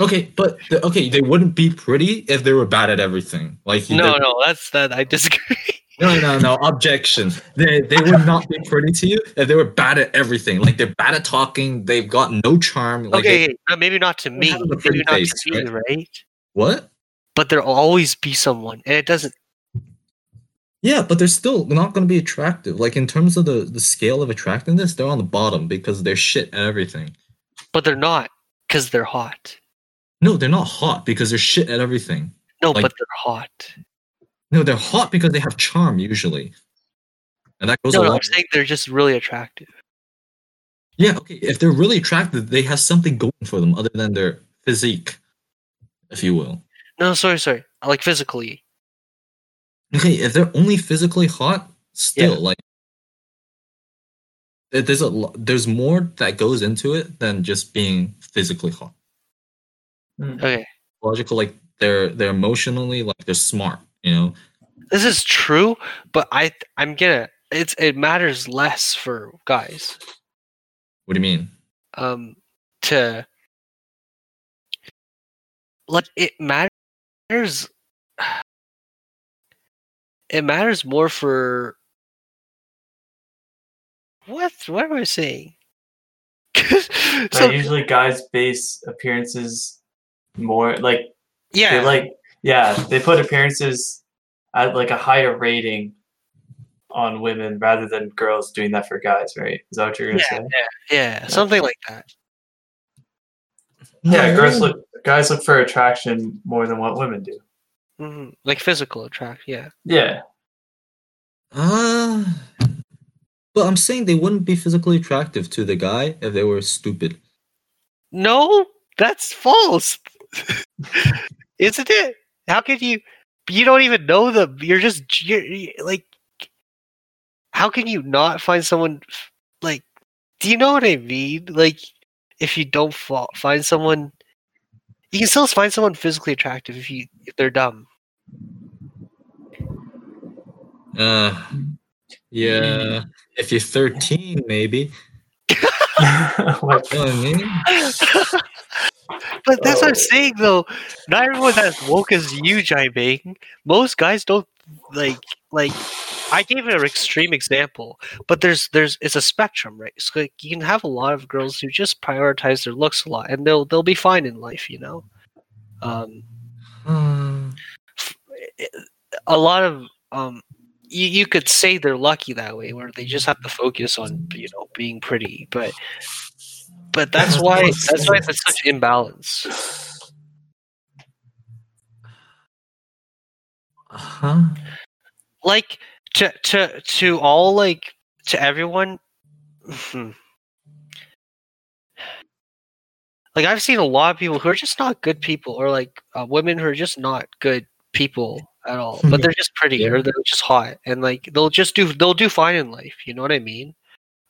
Okay, but the, okay, they wouldn't be pretty if they were bad at everything. Like No, no, that's that. I disagree. (laughs) no, no, no. Objection. They they would not be pretty to you if they were bad at everything. Like they're bad at talking. They've got no charm. Like okay, they- maybe not to me. Maybe not face, to me, right? what? But there'll always be someone, and it doesn't. Yeah, but they're still not going to be attractive. Like in terms of the the scale of attractiveness, they're on the bottom because they're shit at everything. But they're not because they're hot. No, they're not hot because they're shit at everything. No, Like- but they're hot. No, they're hot because they have charm usually, and that goes No, a no, lot. I'm saying they're just really attractive. Yeah, okay. If they're really attractive, they have something going for them other than their physique, if you will. No, sorry, sorry. Like physically. Okay, if they're only physically hot, still Yeah. like there's a lo- there's more that goes into it than just being physically hot. Hmm. Okay. Logical, like they're they're emotionally like they're smart. You know, This is true, but I I'm gonna it's it matters less for guys. what do you mean? Um to like it matters it matters more for what what am I saying? (laughs) That so usually guys base appearances more like yeah, they like yeah they put appearances at like a higher rating on women rather than girls doing that for guys, right? Is that what you're gonna Yeah, say? yeah, yeah, something like that. Yeah, No, girls look guys look for attraction more than what women do. hmm Like physical attract, yeah. Yeah. Uh, but I'm saying they wouldn't be physically attractive to the guy if they were stupid. No, that's false. (laughs) Isn't it? How could you? You don't even know them. You're just you're, like. How can you not find someone like? Do you know what I mean? Like, if you don't fa- find someone, you can still find someone physically attractive if you if they're dumb. Uh, yeah. If you're 13, maybe. Like, (laughs) You know what I mean? (laughs) but that's what I'm Oh. saying, though. Not everyone's as woke as you, Jai Bing. Most guys don't like like. I gave an extreme example, but there's there's it's a spectrum, right? So like, you can have a lot of girls who just prioritize their looks a lot, and they'll they'll be fine in life, you know. Um, Uh, a lot of um, you you could say they're lucky that way, where they just have to focus on you know being pretty, but but that's (laughs) why that's why there's such imbalance. huh? like to to to all like to everyone hmm. like i've seen a lot of people who are just not good people or like uh, women who are just not good people at all but they're just pretty Yeah. or they're just hot and like they'll just do they'll do fine in life you know what i mean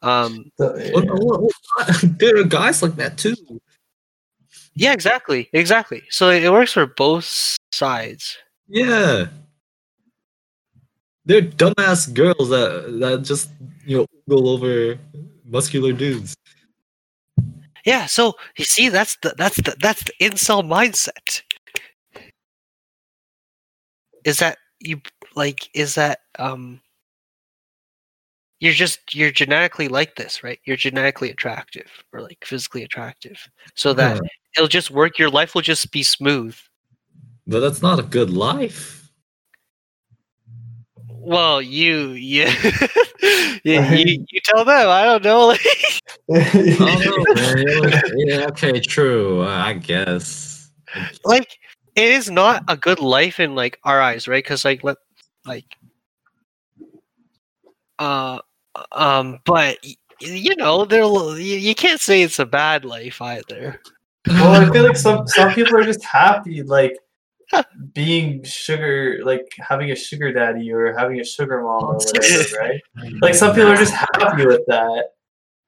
um What- what- what- there are guys like that too. yeah exactly exactly so it works for both sides Yeah. They're dumbass girls that that just you know go over muscular dudes. yeah so you see that's the that's the that's the incel mindset is that you like is that um you're just you're genetically like this right you're genetically attractive or like physically attractive so that Yeah. it'll just work your life will just be smooth But that's not a good life. well you you (laughs) yeah, you, you tell them i don't know (laughs) like, (laughs) I don't know, man. Yeah, yeah, okay, true. uh, I guess. like it is not a good life in like our eyes right because like let like Uh, um, but you know, there you you can't say it's a bad life either. Well, I feel like (laughs) some some people are just happy, like being sugar, like having a sugar daddy or having a sugar mom or whatever, (laughs) right? Like some people are just happy with that.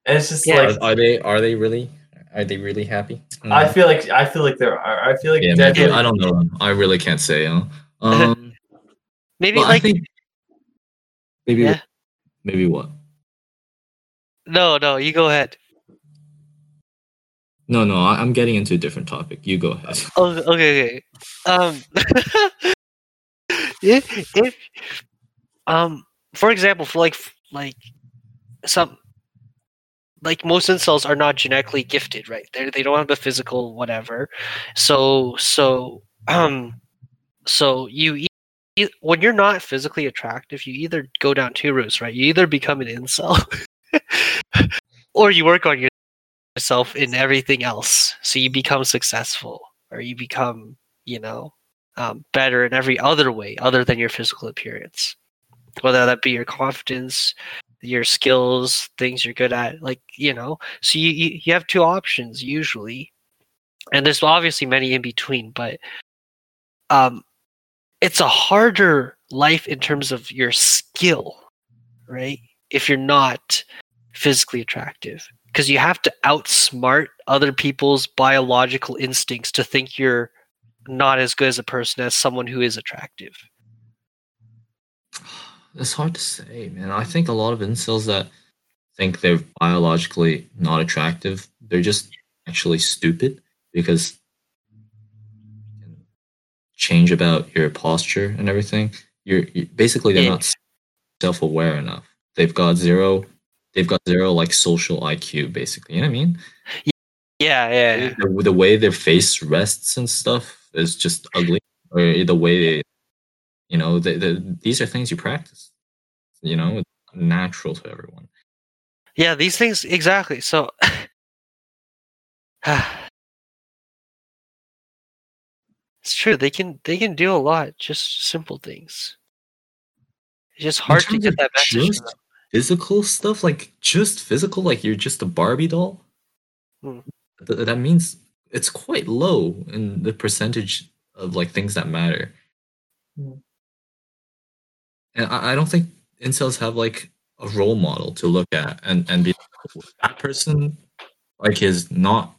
And it's just Yeah. like are, are they are they really are they really happy? I feel like I feel like there are. I feel like yeah, definitely- maybe, I don't know. I really can't say. You know? (laughs) Um, Maybe well, I like think maybe Yeah. maybe what? No, no. You go ahead. No, no, I, I'm getting into a different topic. You go ahead. (laughs) Oh, okay, okay. Um, (laughs) if, if, um, for example, for like, like some, like most incels are not genetically gifted, right? They they don't have the physical whatever. So so um, so you e- e- when you're not physically attractive, you either go down two routes, right? You either become an incel, (laughs) (laughs) or you work on yourself in everything else. So you become successful or you become, you know, um, better in every other way other than your physical appearance. Whether that be your confidence, your skills, things you're good at, like, you know. So you, you, you have two options usually. And there's obviously many in between, but um, it's a harder life in terms of your skill, right? If you're not physically attractive because you have to outsmart other people's biological instincts to think you're not as good as a person as someone who is attractive. It's hard to say, man. I think a lot of incels that think they're biologically not attractive, they're just actually stupid because you can change about your posture and everything. You're, you basically they're Yeah. not self-aware enough. They've got zero. They've got zero like social IQ, basically. You know what I mean? Yeah, yeah, yeah. the, the way their face rests and stuff is just ugly or the way they you know the, the, these are things you practice you know it's natural to everyone Yeah, these things exactly. So (sighs) it's true. They can they can do a lot. Just simple things. It's just hard to get that message. just-. Physical stuff like just physical like you're just a barbie doll Hmm. th- that means it's quite low in the percentage of like things that matter Hmm. and I, I don't think incels have like a role model to look at and and be that person like is not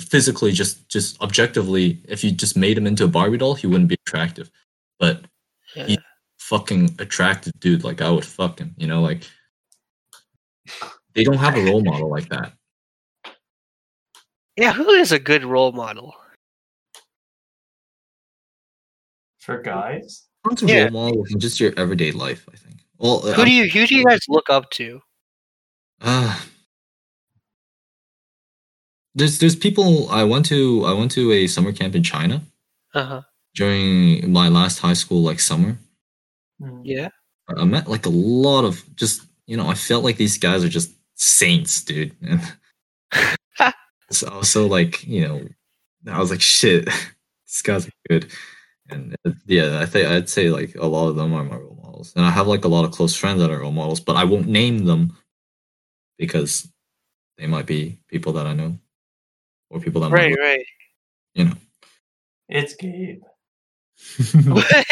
physically just just objectively if you just made him into a barbie doll he wouldn't be attractive but Yeah. he- fucking attractive dude like i would fuck him you know like they don't have a role model like that Yeah, who is a good role model? for guys. Tons of Yeah. role models in just your everyday life i think well Who do you who do you guys look up to? uh, there's there's people i went to i went to a summer camp in china Uh huh. during my last high school like summer Mm. Yeah. I met like a lot of just you know I felt like these guys are just saints, dude. (laughs) And so I was so like you know I was like shit, (laughs) these guys are good. And uh, yeah, I think I'd say like a lot of them are my role models, and I have like a lot of close friends that are role models, but I won't name them because they might be people that I know or people that Right, might right. you know. It's Gabe. (laughs) What?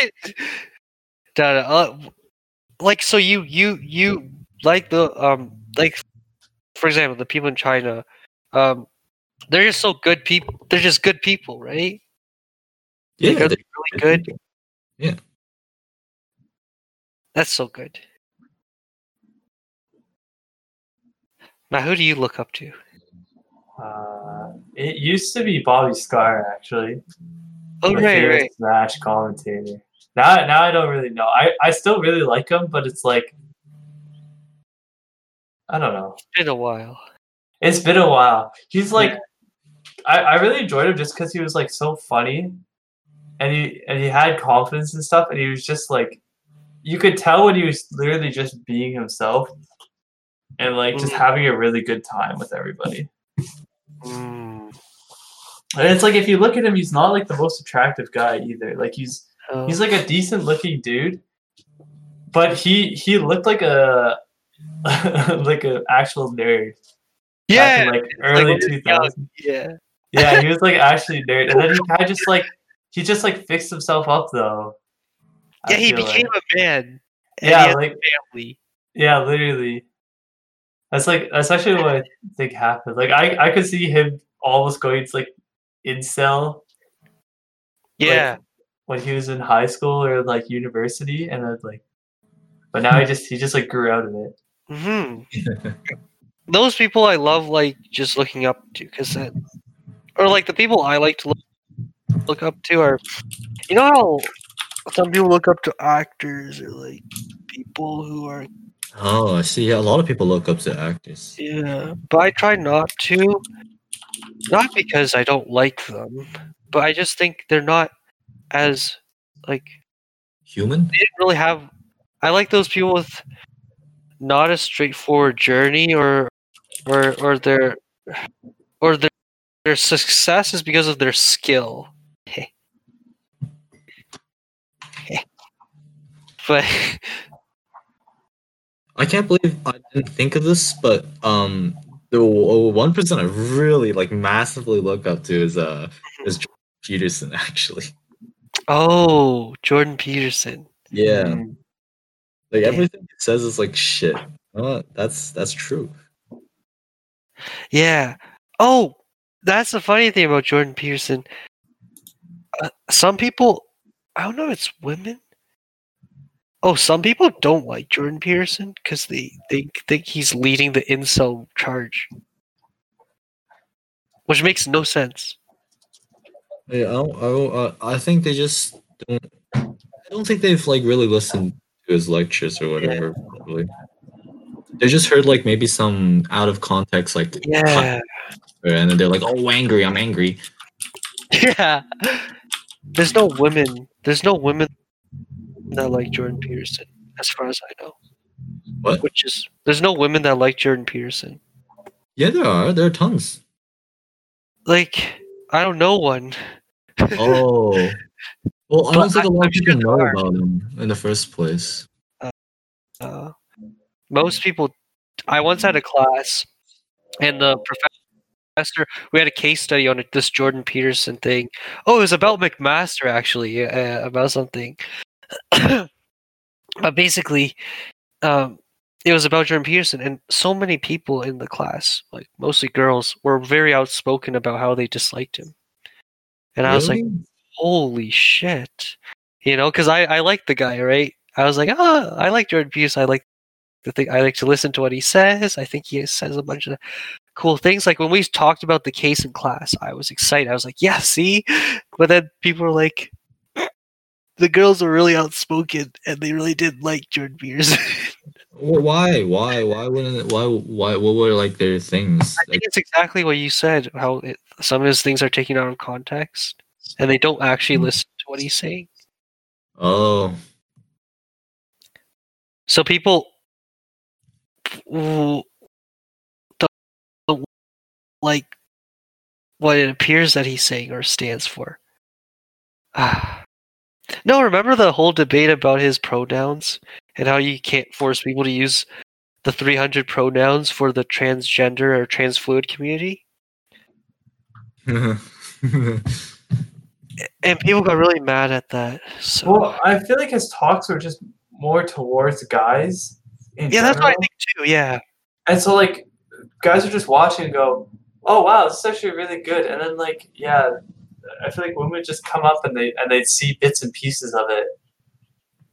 Da- da, uh, like so you you you like the um like for example the people in China um they're just so good people they're just good people right yeah, Like, are they- they really good Yeah. that's so good now who do you look up to Uh, it used to be Bobby Scar actually. oh my right right Smash commentator. Now, now I don't really know. I, I still really like him, but it's like I don't know. it's been a while It's been a while. He's like, I, I really enjoyed him just because he was like so funny, and he and he had confidence and stuff, and he was just like, you could tell when he was literally just being himself, and like just Mhm. having a really good time with everybody. Mm. And it's like if you look at him, he's not like the most attractive guy either. Like he's Oh, he's like a oh. decent looking dude, but he he looked like a (laughs) like an actual nerd. Yeah, in, like like early when he two was young. thousand. yeah. Yeah, he was like (laughs) actually a nerd, and then he kind of just like he just like fixed himself up though. I Yeah, he became like. a man. Yeah like family. yeah literally. That's like that's actually what I think happened. Like I I could see him almost going to like incel Yeah. When he was in high school or like university, and then like, but now he just he just like grew out of it. hmm (laughs) Those people I love, like just looking up to, because that or like the people I like to look, look up to are, you know how some people look up to actors or like people who are Oh, I see. Yeah, a lot of people look up to actors. yeah, but I try not to, not because I don't like them, but I just think they're not as like Human? they didn't really have. I like those people with not a straightforward journey, or or or their or their their success is because of their skill. but I can't believe I didn't think of this, but um, the one person I really like massively look up to is uh is Peterson actually. Oh, Jordan Peterson. Yeah, Mm. like everything he says is like shit. Uh, that's that's true. Yeah. Oh, that's the funny thing about Jordan Peterson. Uh, some people, I don't know if it's women. Oh, some people don't like Jordan Peterson because they, they think he's leading the incel charge. Which makes no sense. Yeah, I don't, I, don't, uh, I think they just don't. I don't think they've like really listened to his lectures or whatever. Probably. They just heard like maybe some out of context like Yeah. and then they're like, "Oh, angry! I'm angry." Yeah. There's no women. There's no women that like Jordan Peterson, as far as I know. What? Which is there's no women that like Jordan Peterson. Yeah, there are. There are tons. Like I don't know one. Oh. Well, I don't think I- a lot of people know are. about him in the first place. Uh, most people. I once had a class, and the professor we had a case study on this Jordan Peterson thing. Oh, it was about McMaster actually, uh, about something. (coughs) but basically, um, it was about Jordan Peterson, and so many people in the class, like mostly girls, were very outspoken about how they disliked him. And I was like, holy shit. You know because i i like the guy right? I was like oh i like jordan peterson. I like the thing i like to listen to what he says. I think he says a bunch of cool things. Like when we talked about the case in class i was excited. I was like yeah see? But then people were like the girls were really outspoken and they really did like jordan peterson (laughs) Why? Why? Why wouldn't? It, why? Why? What were like their things? i think it's exactly what you said how it, some of his things are taken out of context and they don't actually listen to what he's saying Oh, So people don't, don't like what it appears that he's saying or stands for. Ah. (sighs) No, remember the whole debate about his pronouns and how you can't force people to use the 300 pronouns for the transgender or transfluid community? (laughs) And people got really mad at that. So Well, I feel like his talks were just more towards guys. in yeah, that's what I think too. Yeah, And so like guys are just watching and go, "Oh wow, this is actually really good." And then like, yeah, I feel like women just come up and they and they see bits and pieces of it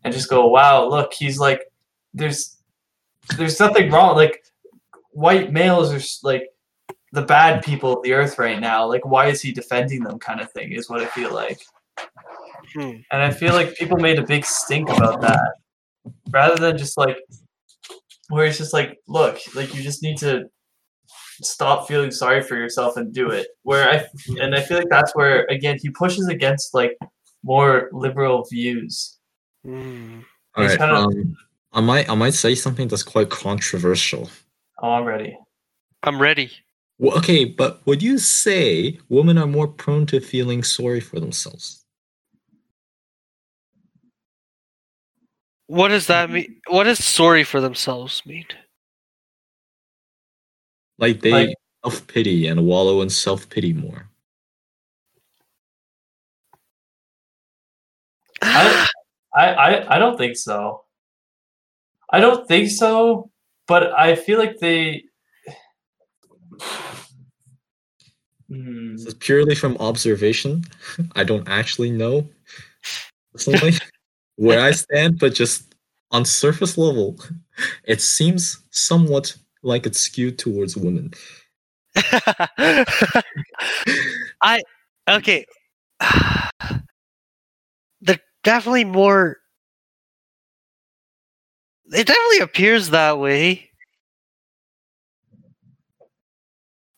and just go, "Wow, look, he's like there's there's nothing wrong like white males are like the bad people of the earth right now. Like why is he defending them kind of thing is what I feel like. Hmm. And I feel like people made a big stink about that rather than just like where it's just like, look, like you just need to stop feeling sorry for yourself and do it. Where I and I feel like that's where again he pushes against like more liberal views. Mm. all It's right. kinda- Um, I might. I might say something that's quite controversial. Oh, I'm ready. I'm ready. Well, okay, but would you say women are more prone to feeling sorry for themselves? What does that mean? What does sorry for themselves mean? Like they Like- self pity and wallow in self pity more. I, I, I, I don't think so. I don't think so, but I feel like they. Hmm. This is purely from observation. I don't actually know personally (laughs) where I stand, but just on surface level, it seems somewhat like it's skewed towards women. (laughs) I okay. (sighs) (laughs) Definitely more. It definitely appears that way.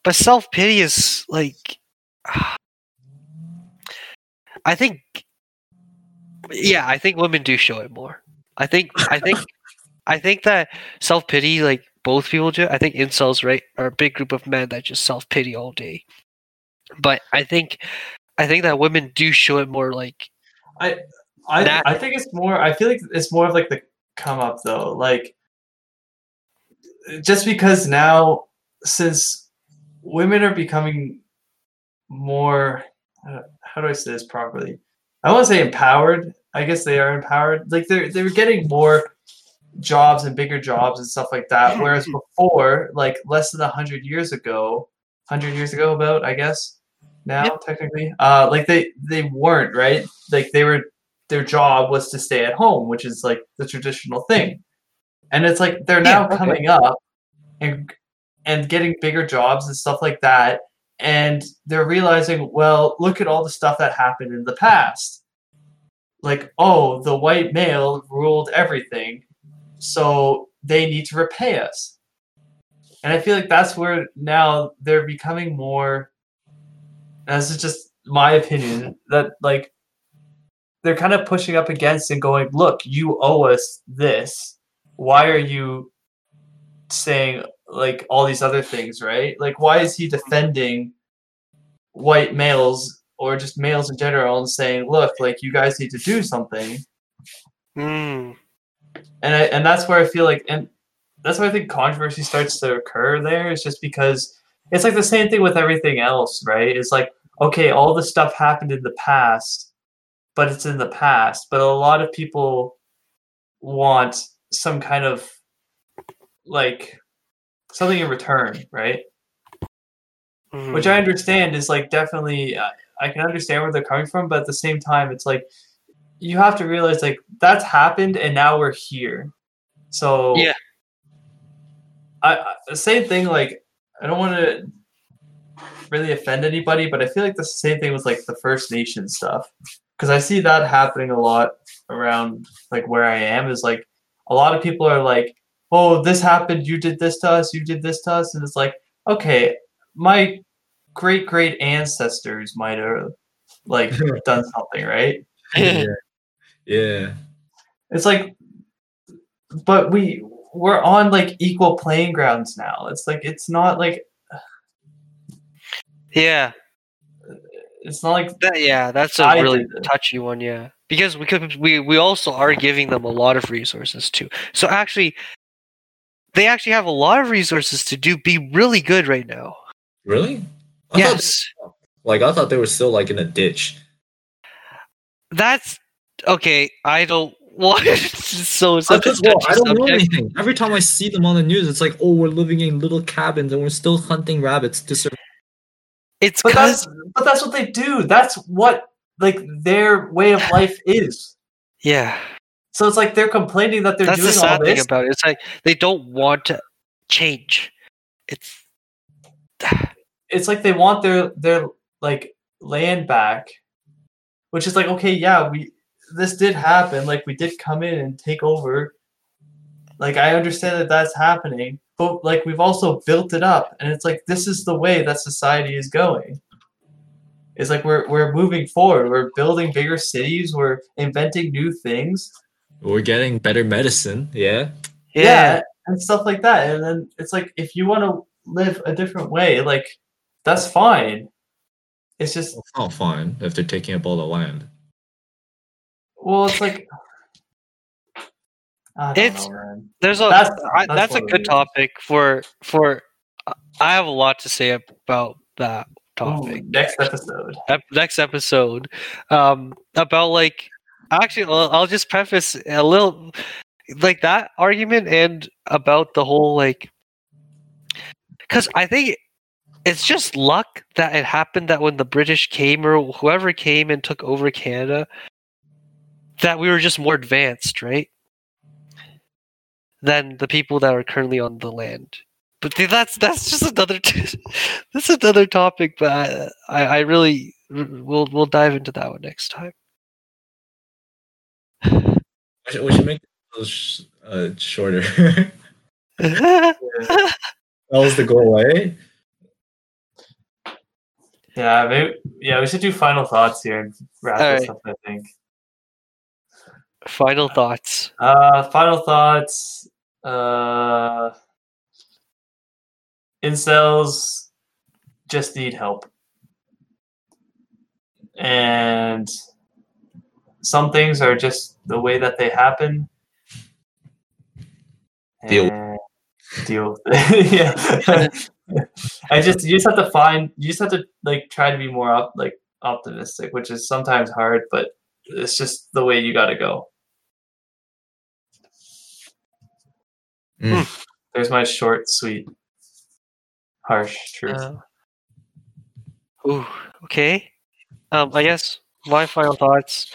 But self pity is like. (sighs) I think. Yeah, I think women do show it more. I think. I think. I think that self pity, like both people do. I think incels, right, are a big group of men that just self pity all day. But I think, I think that women do show it more. Like, I That- I think it's more. I feel like it's more of like the come up though. Like just because now, since women are becoming more, uh, how do I say this properly? I want to say empowered. I guess they are empowered. Like they're they're getting more jobs and bigger jobs and stuff like that. Whereas before, like less than a hundred years ago, hundred years ago, about I guess now Yep. technically, uh, like they they weren't right. Like they were their job was to stay at home, which is like the traditional thing. And it's like they're now Yeah, okay. coming up and and getting bigger jobs and stuff like that. And they're realizing, well, look at all the stuff that happened in the past. Like, oh, the white male ruled everything, so they need to repay us. And I feel like that's where now they're becoming more. and This is just my opinion that like they're kind of pushing up against and going, look, you owe us this. Why are you saying like all these other things, right? Like, why is he defending white males or just males in general and saying, look, like you guys need to do something? mm, and I, and that's where I feel like, and that's why I think controversy starts to occur. There is just because it's like the same thing with everything else, right? It's like okay, all this stuff happened in the past, but it's in the past. But a lot of people want some kind of like something in return, right? mm. Which I understand is like definitely uh, I can understand where they're coming from, but at the same time, it's like you have to realize like that's happened and now we're here. So Yeah. I, I the same thing. Like I don't want to really offend anybody, but I feel like the same thing with like the First Nation stuff because I see that happening a lot around like where I am. Is like a lot of people are like, "Oh, this happened. You did this to us. You did this to us," and it's like, okay, my great great ancestors might have like (laughs) done something, right? yeah. yeah. It's like, but we we're on like equal playing grounds now. It's like it's not like (sighs) yeah, it's not like that, yeah, that's a I really did touchy one. Yeah, because we could we we also are giving them a lot of resources too. So actually, they actually have a lot of resources to do be really good right now. Really? I yes, they- like I thought they were still like in a ditch. that's okay. I don't (laughs) want so such a Because, well, I don't know anything. Every time I see them on the news, it's like, oh, we're living in little cabins and we're still hunting rabbits to survive. It's because that's but that's what they do. That's what like their way of life is. yeah, So it's like they're complaining that they're that's the doing all sad thing this. about it. It's like they don't want to change. It's (sighs) It's like they want their their like land back, which is like okay, yeah, we this did happen. Like we did come in and take over. Like I understand that that's happening, but like we've also built it up, and it's like this is the way that society is going. It's like we're we're moving forward. We're building bigger cities. We're inventing new things. We're getting better medicine. Yeah. yeah. and stuff like that and then it's like if you want to live a different way like that's fine it's just It's not fine if they're taking up all the land. well it's like It's- know. There's a That's- I, that's that's, a good topic for for. I have a lot to say about that Ooh, next episode. ep- next episode. Um about like actually I'll, I'll just preface a little like that argument and about the whole like because i think it's just luck that it happened that when the british came or whoever came and took over canada that we were just more advanced right than the people that are currently on the land but th- that's that's just another (laughs) that's another topic but i i, I really we'll we'll dive into that one next time We should, we should make it a little sh- uh, shorter. (laughs) (laughs) That was the goal, eh? Yeah, maybe. Yeah, we should do final thoughts here and wrap All this right. up. I think. final thoughts Uh, final thoughts. Uh, incels just need help, and some things are just the way that they happen. Deal Deal (laughs) yeah. (laughs) I just you just have to find you just have to like try to be more op- like optimistic, which is sometimes hard, but it's just the way you got to go. Mm. There's my short, sweet, harsh truth. Uh, ooh, okay. Um, I guess my final thoughts.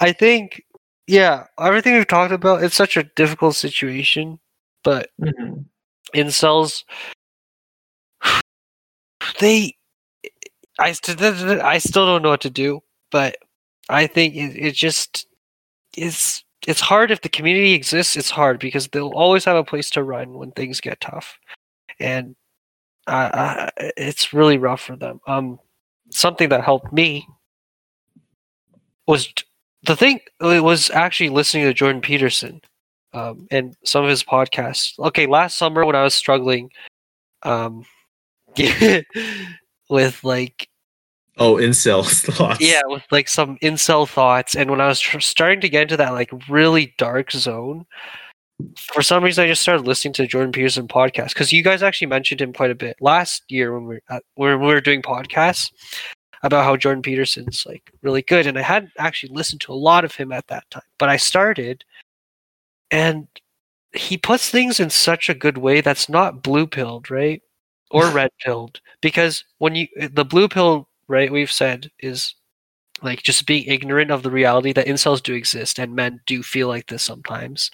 I think, yeah, everything we've talked about. It's such a difficult situation, but Mhm. incels, (sighs) they, I, st- I still don't know what to do, but I think it, it just is. It's hard if the community exists. It's hard because they'll always have a place to run when things get tough, and uh, uh, it's really rough for them. Um, something that helped me was the thing. It was actually listening to Jordan Peterson um, and some of his podcasts. Okay, last summer when I was struggling, um, (laughs) with like Oh, incel (laughs) thoughts. yeah, with like some incel thoughts, and when I was tr- starting to get into that like really dark zone, for some reason I just started listening to Jordan Peterson podcast because you guys actually mentioned him quite a bit last year when we were at, when we were doing podcasts about how Jordan Peterson's like really good, and I hadn't actually listened to a lot of him at that time, but I started, and he puts things in such a good way that's not blue pilled, right? Or (laughs) red pilled. Because when you the blue pill, right, we've said is like just being ignorant of the reality that incels do exist and men do feel like this sometimes.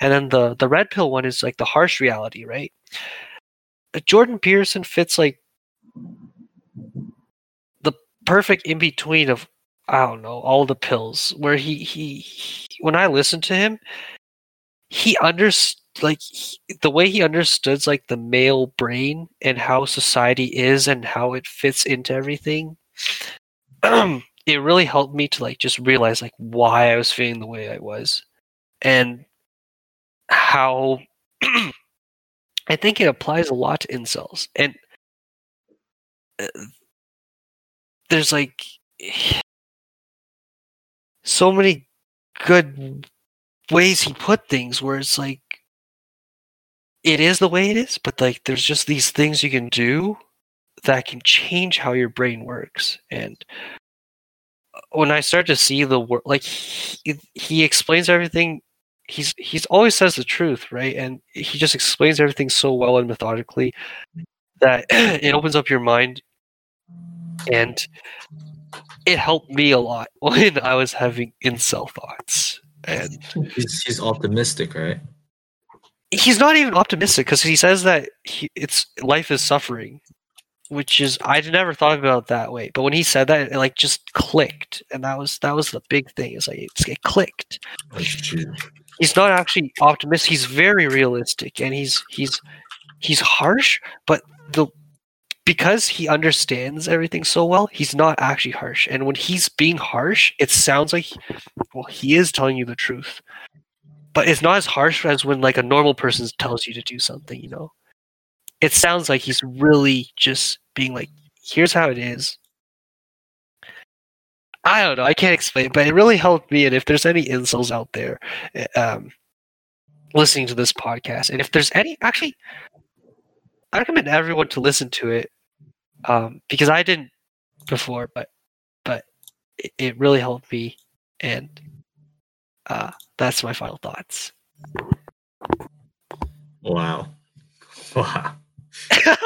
And then the the red pill one is like the harsh reality, right? Uh, Jordan Peterson fits like the perfect in between of I don't know all the pills where he he, he when I listened to him he understood like he, the way he understood like the male brain and how society is and how it fits into everything (clears throat) it really helped me to like just realize like why i was feeling the way i was and how (clears throat) i think it applies a lot to incels. And uh, there's like (sighs) so many good ways he put things where it's like it is the way it is but like there's just these things you can do that can change how your brain works. And uh, when i start to see the work like he, he explains everything he's he's always says the truth right? And he just explains everything so well and methodically that (clears throat) it opens up your mind. And it helped me a lot (laughs) when i was having incel thoughts. And He's, he's optimistic, right? he's not even optimistic because he says that he, it's life is suffering which is I'd never thought about it that way. But when he said that it like just clicked. And that was that was the big thing. It's like it's, it clicked. Oh. He's not actually optimistic he's very realistic and he's he's he's harsh but the because he understands everything so well he's not actually harsh. And when he's being harsh it sounds like well he is telling you the truth. But it's not as harsh as when like a normal person tells you to do something you know? It sounds like he's really just being like here's how it is i don't know i can't explain but it really helped me and if there's any incels out there eh, um listening to this podcast. And if there's any, actually, I recommend everyone to listen to it um, because I didn't before, but but it, it really helped me, and uh, that's my final thoughts. Wow. (laughs) Wow. (laughs)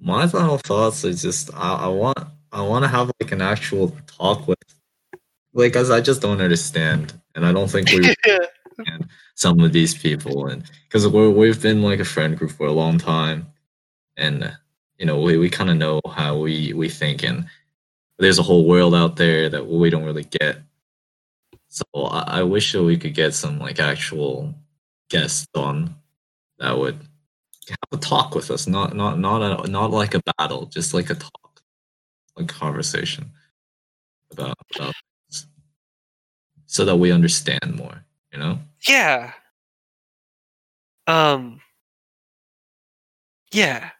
My final thoughts is just I, I want I want to have like an actual talk with like as I just don't understand and I don't think we (laughs) understand some of these people and because we're we've been like a friend group for a long time and you know we, we kind of know how we we think and there's a whole world out there that we don't really get. So I, I wish that we could get some like actual guests on that would have a talk with us, not not not a, not like a battle, just like a talk, like conversation about, about so that we understand more. You know? yeah. Um. Yeah,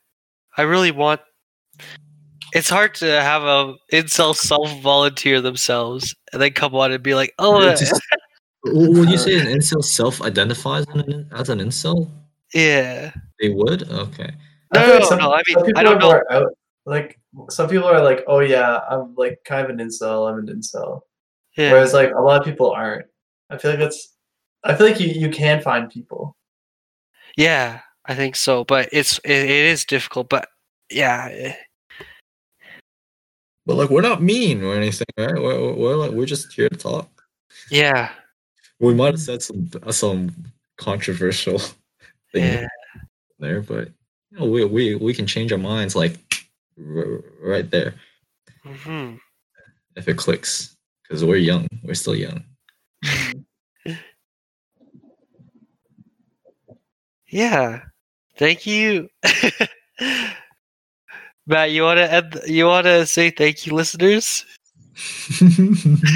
I really want. It's hard to have a incel self volunteer themselves and then come on and be like, "Oh, just- Would you say an incel self-identifies as an, as an incel? yeah." They would. Okay. I No, no, no, I mean, I don't know. out, like some people are like, oh yeah, I'm like kind of an incel. I'm an incel. Yeah. Whereas like a lot of people aren't. I feel like that's. I feel like you, you can find people. Yeah, I think so, but it's it, it is difficult. But yeah, But like, we're not mean or anything, right? We're, we're like, we're just here to talk. yeah, We might have said some uh, some controversial (laughs) thing yeah, there, but you know, we we we can change our minds like r- right there hmm if it clicks because we're young. We're still young. (laughs) yeah. Thank you, (laughs) Matt. You want to end? You want to say thank you, listeners? (laughs)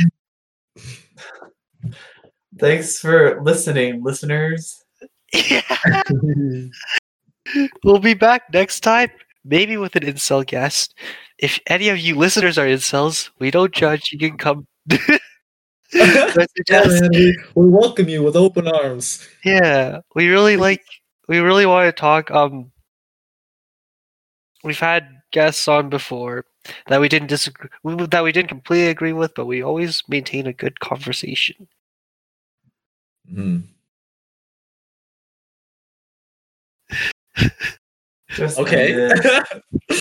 Thanks for listening, listeners. Yeah. we'll be back next time, maybe with an incel guest. If any of you listeners are incels, we don't judge. You can come. (laughs) (laughs) yeah, man, we, we welcome you with open arms. Yeah, we really like. We really want to talk. Um, we've had guests on before that we didn't disagree that we didn't completely agree with, but we always maintain a good conversation. Mhm. (laughs) Just Okay. (laughs)